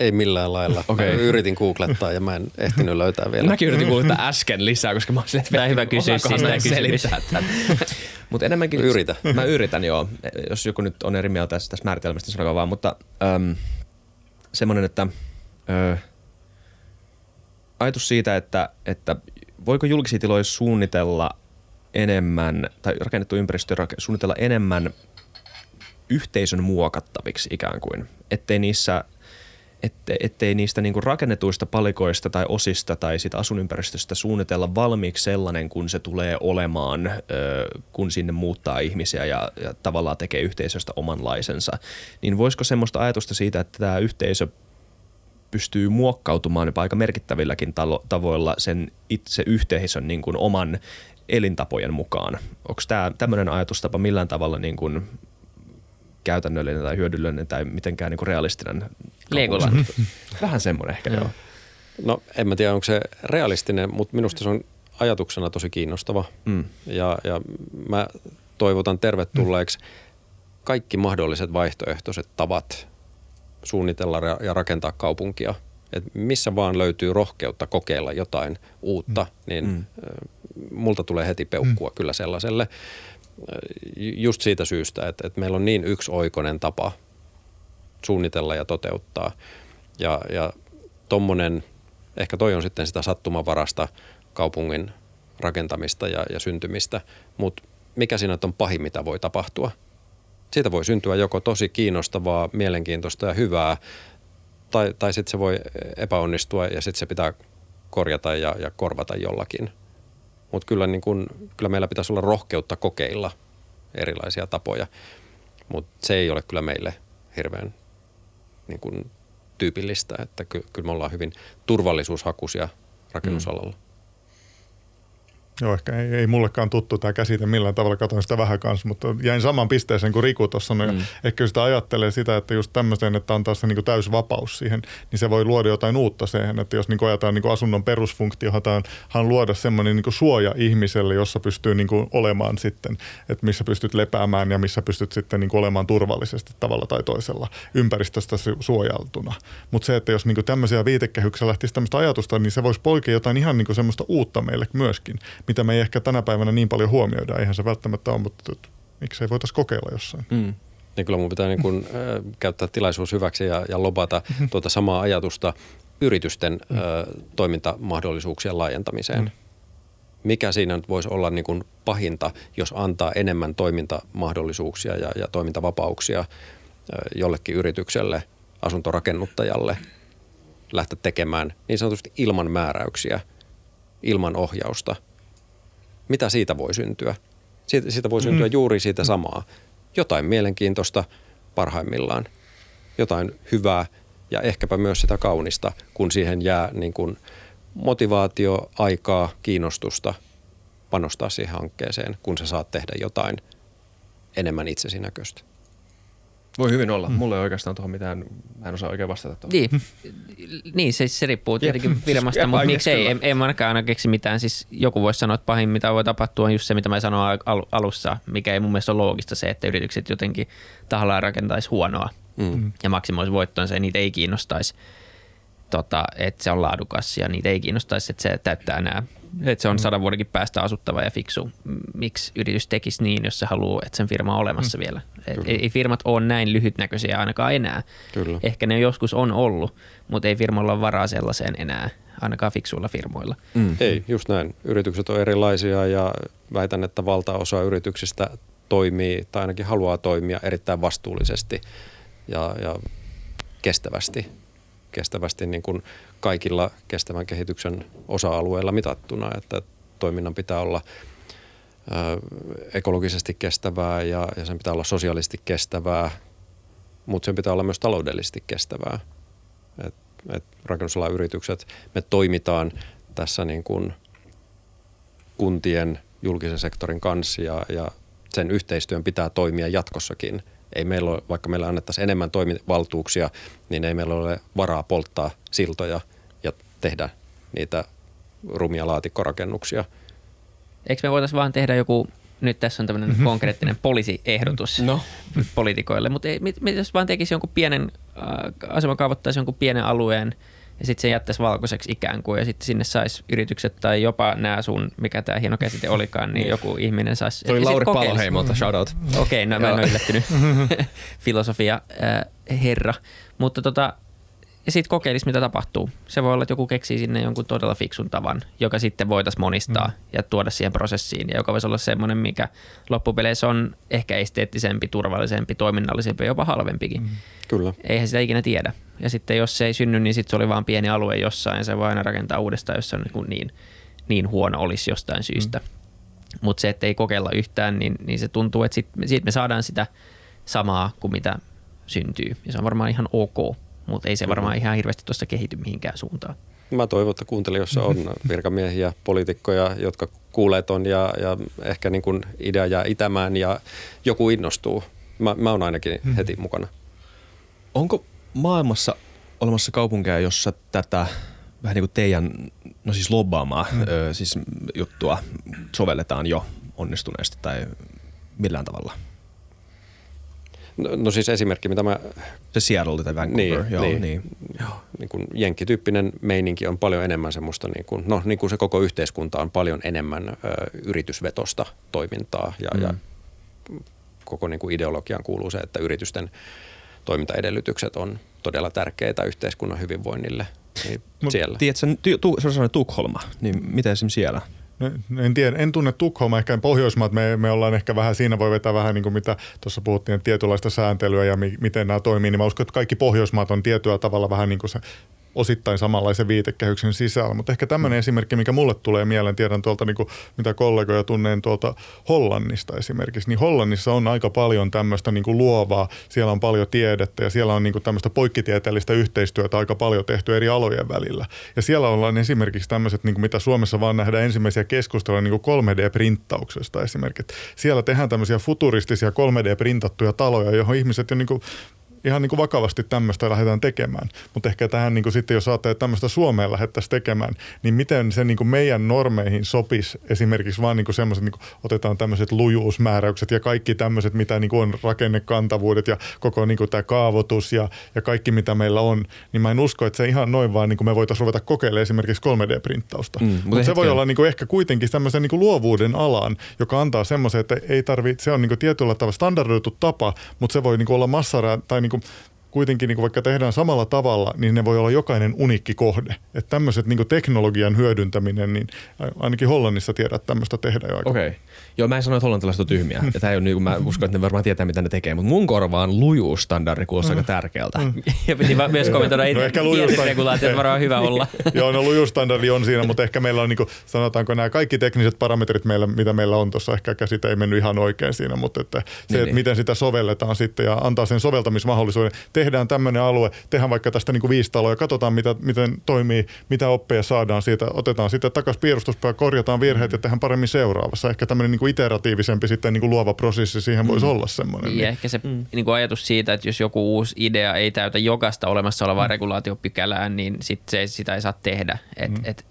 Ei millään lailla. Okay. Mä yritin googlettaa ja mä en ehtinyt löytää vielä. Mäkin yritin googlettaa äsken lisää, koska mä olisin, että hyvä kysyä siis selittää Mutta enemmänkin... Yritä. Mä yritän, joo. Jos joku nyt on eri mieltä tästä, tästä määritelmästä, niin sanokaa vaan. Mutta äm, semmoinen, että ö, ajatus siitä, että, että voiko julkisia tiloja suunnitella enemmän, tai rakennettu ympäristö suunnitella enemmän yhteisön muokattaviksi ikään kuin, ettei niissä – ette, ettei niistä niinku rakennetuista palikoista tai osista tai sitä asunympäristöstä suunnitella valmiiksi sellainen, kun se tulee olemaan, ö, kun sinne muuttaa ihmisiä ja, ja tavallaan tekee yhteisöstä omanlaisensa. Niin voisiko semmoista ajatusta siitä, että tämä yhteisö pystyy muokkautumaan jopa aika merkittävilläkin talo, tavoilla sen itse yhteisön niin kuin oman elintapojen mukaan. Onko tämä tämmöinen ajatustapa millään tavalla niin kuin käytännöllinen tai hyödyllinen tai mitenkään niin realistinen. Legoland. Vähän semmoinen ehkä, joo. No en mä tiedä, onko se realistinen, mutta minusta se on ajatuksena tosi kiinnostava. Mm. Ja, ja mä toivotan tervetulleeksi mm. kaikki mahdolliset vaihtoehtoiset tavat suunnitella ja rakentaa kaupunkia. Et missä vaan löytyy rohkeutta kokeilla jotain uutta, mm. niin mm. multa tulee heti peukkua mm. kyllä sellaiselle just siitä syystä, että, että meillä on niin yksioikoinen tapa suunnitella ja toteuttaa. Ja, ja tommonen, ehkä toi on sitten sitä sattumavarasta kaupungin rakentamista ja, ja syntymistä, mutta mikä siinä on pahin, mitä voi tapahtua? Siitä voi syntyä joko tosi kiinnostavaa, mielenkiintoista ja hyvää, tai, tai sitten se voi epäonnistua ja sitten se pitää korjata ja, ja korvata jollakin – mutta kyllä, niin kun, kyllä meillä pitäisi olla rohkeutta kokeilla erilaisia tapoja. Mutta se ei ole kyllä meille hirveän niin kuin, tyypillistä, että ky- kyllä me ollaan hyvin turvallisuushakuisia rakennusalalla. Mm. Joo, ehkä ei, ei mullekaan tuttu tämä käsite millään tavalla, katsoin sitä vähän kanssa, mutta jäin saman pisteeseen kuin Riku tuossa no, mm. ehkä sitä ajattelee sitä, että just tämmöisen, että antaa se niin täys vapaus siihen, niin se voi luoda jotain uutta siihen, että jos niin ajataan niin asunnon perusfunktio, halutaan luoda semmoinen niin suoja ihmiselle, jossa pystyy niin olemaan sitten, että missä pystyt lepäämään ja missä pystyt sitten niin olemaan turvallisesti tavalla tai toisella ympäristöstä suojaltuna. Mutta se, että jos niin tämmöisiä viitekehyksiä lähtisi tämmöistä ajatusta, niin se voisi poikia jotain ihan niin semmoista uutta meille myöskin, mitä me ei ehkä tänä päivänä niin paljon huomioida. Eihän se välttämättä ole, mutta miksei voitaisiin kokeilla jossain. Mm. Niin kyllä mun pitää niin kuin, äh, käyttää tilaisuus hyväksi ja, ja lobata tuota samaa ajatusta yritysten mm. äh, toimintamahdollisuuksien laajentamiseen. Mm. Mikä siinä nyt voisi olla niin kuin pahinta, jos antaa enemmän toimintamahdollisuuksia ja, ja toimintavapauksia äh, jollekin yritykselle, asuntorakennuttajalle lähteä tekemään niin sanotusti ilman määräyksiä, ilman ohjausta – mitä siitä voi syntyä? Siitä, siitä voi syntyä mm. juuri siitä samaa. Jotain mielenkiintoista parhaimmillaan, jotain hyvää ja ehkäpä myös sitä kaunista, kun siihen jää niin kuin motivaatio, aikaa, kiinnostusta panostaa siihen hankkeeseen, kun sä saat tehdä jotain enemmän itsesi näköistä. Voi hyvin olla. Mm. Mulla ei oikeastaan tuohon mitään, mä en osaa oikein vastata tuohon. Niin, niin se, se riippuu tietenkin firmasta, mutta miksei, en, en ainakaan aina keksi mitään. Siis joku voisi sanoa, että pahin mitä voi tapahtua on just se, mitä mä sanoin al- alussa, mikä ei mun mielestä ole loogista se, että yritykset jotenkin tahallaan rakentaisi huonoa mm. ja maksimoisi voittonsa ja niitä ei kiinnostaisi, tota, että se on laadukas ja niitä ei kiinnostaisi, että se täyttää nämä että se on mm. sadan vuodenkin päästä asuttava ja fiksu. Miksi yritys tekisi niin, jos se haluaa, että sen firma on olemassa mm. vielä? ei, ei firmat ole näin lyhytnäköisiä ainakaan enää. Kyllä. Ehkä ne joskus on ollut, mutta ei firmalla ole varaa sellaiseen enää, ainakaan fiksuilla firmoilla. Mm. Ei, just näin. Yritykset on erilaisia ja väitän, että valtaosa yrityksistä toimii tai ainakin haluaa toimia erittäin vastuullisesti ja, ja kestävästi kestävästi niin kuin kaikilla kestävän kehityksen osa-alueilla mitattuna, että toiminnan pitää olla ekologisesti kestävää ja, ja sen pitää olla sosiaalisesti kestävää, mutta sen pitää olla myös taloudellisesti kestävää. Et, et rakennusalan yritykset, me toimitaan tässä niin kuin kuntien julkisen sektorin kanssa ja, ja sen yhteistyön pitää toimia jatkossakin – ei meillä ole, vaikka meillä annettaisiin enemmän toimivaltuuksia, niin ei meillä ole varaa polttaa siltoja ja tehdä niitä rumia laatikkorakennuksia. Eikö me voitaisiin vaan tehdä joku, nyt tässä on tämmöinen mhm. konkreettinen poliisiehdotus no. poliitikoille, mutta mit, jos vaan tekisi jonkun pienen, äh, asema kaavoittaisi jonkun pienen alueen – ja sitten se jättäisi valkoiseksi ikään kuin ja sitten sinne saisi yritykset tai jopa nämä sun, mikä tämä hieno käsite olikaan, niin joku ihminen saisi. Toi Lauri Paloheimolta, shout out. Okei, okay, no mä en ole yllättynyt. Filosofia äh, herra. Mutta tota, ja sitten kokeilisi, mitä tapahtuu. Se voi olla, että joku keksii sinne jonkun todella fiksun tavan, joka sitten voitaisiin monistaa mm. ja tuoda siihen prosessiin, ja joka voisi olla semmoinen, mikä loppupeleissä on ehkä esteettisempi, turvallisempi, toiminnallisempi, jopa halvempikin. Mm. Kyllä. Eihän sitä ikinä tiedä. Ja sitten jos se ei synny, niin sitten se oli vain pieni alue jossain, ja se voi aina rakentaa uudestaan, jos se on niin, niin, niin huono olisi jostain syystä. Mm. Mutta se, että ei kokeilla yhtään, niin, niin se tuntuu, että sit, siitä me saadaan sitä samaa kuin mitä syntyy. Ja se on varmaan ihan ok mutta ei se varmaan ihan hirveästi tuossa kehity mihinkään suuntaan. Mä toivon, että kuuntelijoissa on virkamiehiä, poliitikkoja, jotka kuulee ton ja, ja ehkä niin kuin idea jää itämään ja joku innostuu. Mä, mä oon ainakin hmm. heti mukana. Onko maailmassa olemassa kaupunkeja, jossa tätä vähän niin kuin teidän, no siis lobbaamaa hmm. ö, siis juttua sovelletaan jo onnistuneesti tai millään tavalla? No, no siis esimerkki, mitä mä... Se Seattle tai Vancouver, niin, joo. Niin, niin, joo. niin kuin jenkkityyppinen meininki on paljon enemmän semmoista, niin kuin, no niin kuin se koko yhteiskunta on paljon enemmän ö, yritysvetosta toimintaa ja, mm. ja koko niin kuin ideologiaan kuuluu se, että yritysten toimintaedellytykset on todella tärkeitä yhteiskunnan hyvinvoinnille. Niin siellä. Tiedätkö, tu, tu, se on Tukholma, niin miten esimerkiksi siellä – en tiedä, en tunne Tukholma, ehkä Pohjoismaat, me, me ollaan ehkä vähän, siinä voi vetää vähän niin kuin mitä tuossa puhuttiin, tietynlaista sääntelyä ja mi, miten nämä toimii, niin mä uskon, että kaikki Pohjoismaat on tietyllä tavalla vähän niin kuin se osittain samanlaisen viitekehyksen sisällä. Mutta ehkä tämmöinen Mm. esimerkki, mikä mulle tulee mieleen, tiedän tuolta niin kuin, mitä kollegoja tunnen tuolta Hollannista esimerkiksi, niin Hollannissa on aika paljon tämmöistä niin kuin luovaa, siellä on paljon tiedettä ja siellä on niin kuin tämmöistä poikkitieteellistä yhteistyötä aika paljon tehty eri alojen välillä. Ja siellä ollaan esimerkiksi tämmöiset, niin kuin mitä Suomessa vaan nähdään ensimmäisiä keskusteluja niin kuin 3D-printtauksesta esimerkiksi. Siellä tehdään tämmöisiä futuristisia 3D-printattuja taloja, johon ihmiset jo niin kuin ihan niin kuin vakavasti tämmöistä lähdetään tekemään. Mutta ehkä tähän niin kuin sitten, jos ajattelee, että tämmöistä Suomeen lähdettäisiin tekemään, niin miten se niin kuin meidän normeihin sopisi esimerkiksi vaan niin kuin semmoiset, niin kuin otetaan tämmöiset lujuusmääräykset ja kaikki tämmöiset, mitä niin kuin on rakennekantavuudet ja koko niin kuin tämä kaavoitus ja, ja kaikki, mitä meillä on, niin mä en usko, että se ihan noin vaan niin kuin me voitaisiin ruveta kokeilemaan esimerkiksi 3D-printtausta. Mm, mutta mutta se voi olla niin kuin ehkä kuitenkin tämmöisen niin kuin luovuuden alaan, joka antaa semmoisen, että ei tarvitse, se on niin kuin tietyllä tavalla standardoitu tapa, mutta se voi niin kuin olla massara tai niin kuin kuitenkin niin kuin vaikka tehdään samalla tavalla, niin ne voi olla jokainen unikki kohde. Että tämmöiset niin teknologian hyödyntäminen, niin ainakin Hollannissa tiedät tämmöistä tehdä jo aika Okei. Okay. Joo, mä en sano, että hollantilaiset on tyhmiä. Ja tää ei ole niin kuin, mä uskon, että ne varmaan tietää, mitä ne tekee. Mutta mun korvaan lujuusstandardi kuulostaa aika tärkeältä. Ja piti vaan myös kommentoida, No no ehkä regulaatiot varmaan hyvä olla. Joo, no lujustandardi on siinä, mutta ehkä meillä on, niin kuin, sanotaanko nämä kaikki tekniset parametrit, meillä, mitä meillä on tuossa, ehkä käsite ei mennyt ihan oikein siinä, mutta että se, Niin, että niin. miten sitä sovelletaan sitten ja antaa sen soveltamismahdollisuuden. Tehdään tämmöinen alue, tehdään vaikka tästä niin kuin viisi taloa ja katsotaan, mitä, miten toimii, mitä oppeja saadaan siitä. Otetaan sitten takaisin piirustuspää, korjataan virheet ja tehdään paremmin seuraavassa. Ehkä tämmöinen niin kuin iteratiivisempi sitten niin kuin luova prosessi siihen voisi olla semmoinen. Ja ehkä se mm. niin kuin ajatus siitä, että jos joku uusi idea ei täytä jokaista olemassa olevaa mm. regulaatiopykälää, niin sit se, sitä ei saa tehdä. Et, mm. et,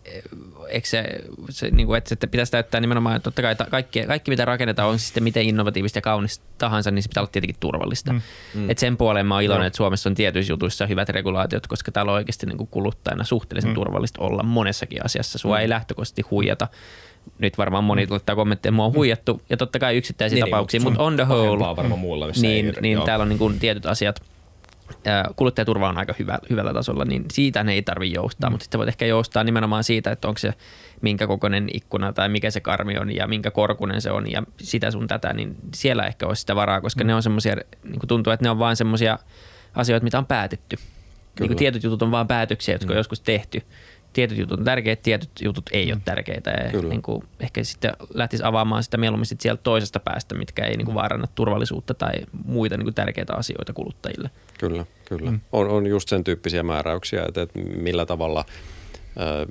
eikö se, se niin kuin, että se pitäisi täyttää nimenomaan, että totta kai ta- kaikki, kaikki mitä rakennetaan on sitten miten innovatiivista ja kaunista tahansa, niin se pitää olla tietenkin turvallista. Mm. Mm. Et sen puoleen mä oon iloinen, Joo. että Suomessa on tietyissä jutuissa hyvät regulaatiot, koska täällä on oikeasti niin kuin kuluttajana suhteellisen mm. turvallista olla monessakin asiassa. Sua mm. ei lähtökohtaisesti huijata. Nyt varmaan moni laittaa kommentteja, mua on huijattu, ja totta kai yksittäisiä Niin, niin, tapauksia, mutta on the whole, varmaan muulla, missä niin, ei- niin joo. täällä on niin kuin tietyt asiat, kuluttajaturva on aika hyvä, hyvällä tasolla, niin siitä ne ei tarvitse joustaa, mm. mutta sitten voit ehkä joustaa nimenomaan siitä, että onko se minkä kokoinen ikkuna tai mikä se karmi on ja minkä korkunen se on ja sitä sun tätä, niin siellä ehkä olisi sitä varaa, koska mm. ne on semmoisia, niin kuin tuntuu, että ne on vaan semmoisia asioita, mitä on päätetty. Niin kuin tietyt jutut on vaan päätöksiä, jotka mm. on joskus tehty. Tietyt jutut on tärkeitä, tietyt jutut ei ole tärkeitä. Ja Kyllä. niin kuin ehkä sitten lähtisi avaamaan sitä mieluummin sit sieltä toisesta päästä, mitkä ei niin kuin vaaranna turvallisuutta tai muita niin kuin tärkeitä asioita kuluttajille. Kyllä, kyllä. Mm. On, on just sen tyyppisiä määräyksiä, että, että millä tavalla ö,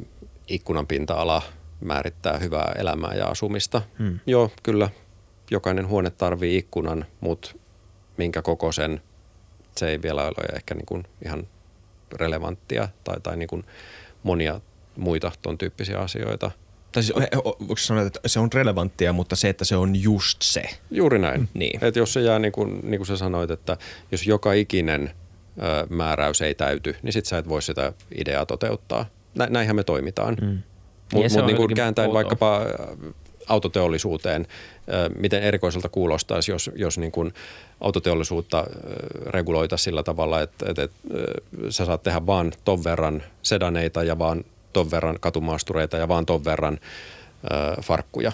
ikkunan pinta-ala määrittää hyvää elämää ja asumista. Mm. Joo, kyllä. Jokainen huone tarvii ikkunan, mutta minkä kokoisen, se ei vielä ole ehkä niin kuin ihan relevanttia tai, tai niin kuin monia muita ton tyyppisiä asioita. Tai siis, voiko sanoa, että se on relevanttia, mutta se, että se on just se. Juuri näin. Niin. Et jos se jää niin kuin, niin kuin sä sanoit, että jos joka ikinen ö, määräys ei täyty, niin sit sä et voi sitä ideaa toteuttaa. Nä, näinhän me toimitaan. Mm. Mutta mut on niin kuin kääntäen outoa. vaikkapa autoteollisuuteen, miten erikoiselta kuulostaisi, jos, jos niin kuin autoteollisuutta ö, reguloitaisiin sillä tavalla, että, että, että sä saat tehdä vaan ton verran sedaneita ja vaan ton verran katumaastureita ja vaan ton verran ö, farkkuja.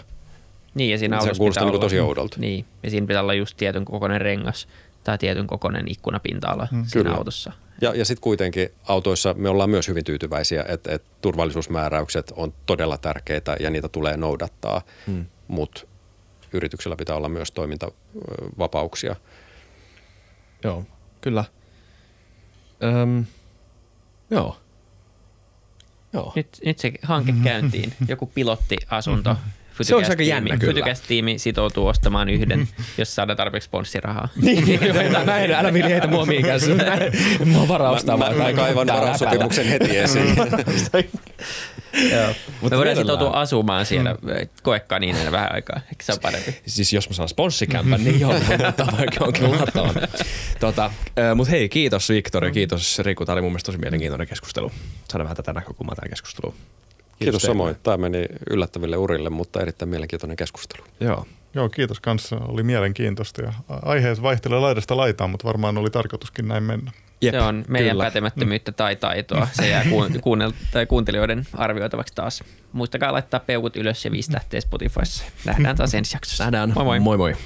Niin, ja siinä Se kuulostaa olla- tosi oudolta. Niin, ja siinä pitää olla just tietyn kokoinen rengas tai tietyn kokoinen ikkunapinta-ala mm, siinä Kyllä. autossa. Ja, ja sitten kuitenkin autoissa me ollaan myös hyvin tyytyväisiä, että, että turvallisuusmääräykset on todella tärkeitä ja niitä tulee noudattaa, hmm. mutta yrityksellä pitää olla myös toimintavapauksia. Joo, kyllä. Öm, joo. Joo. Nyt, nyt se hanke käyntiin, joku pilottiasunto. Se olisi aika jännä kyllä. Fytycast-tiimi sitoutuu ostamaan yhden, jos saadaan tarpeeksi sponssirahaa. Niin, mä en, älä Vili heitä mua mihinkään. Mä oon varaa ostamaan. mä, mä jotain kaivan täällä varaussopimuksen heti esiin. Joo. Me voidaan sitoutua asumaan siellä mm. koekaniinina vähän aikaa. Eikö se ole parempi? Siis jos mä saan sponssikämpän, niin joo, mä vaikka onkin latavan. Tota, Mutta hei, kiitos Viktor ja kiitos Riku. Tämä oli mun mielestä tosi mielenkiintoinen keskustelu. Saada vähän tätä näkökulmaa tähän keskusteluun. Kiitos teille. samoin. Tämä meni yllättäville urille, mutta erittäin mielenkiintoinen keskustelu. Joo. Joo, kiitos kanssa. Oli mielenkiintoista ja aiheet vaihtelee laidasta laitaan, mutta varmaan oli tarkoituskin näin mennä. Jep, se on meidän kyllä. pätemättömyyttä tai taitoa. Se jää kuun, kuunnel- tai kuuntelijoiden arvioitavaksi taas. Muistakaa laittaa peukut ylös ja viisi tähteä Spotifyssa. Nähdään taas ensi jaksossa. Nähdään. Moi moi. moi, moi.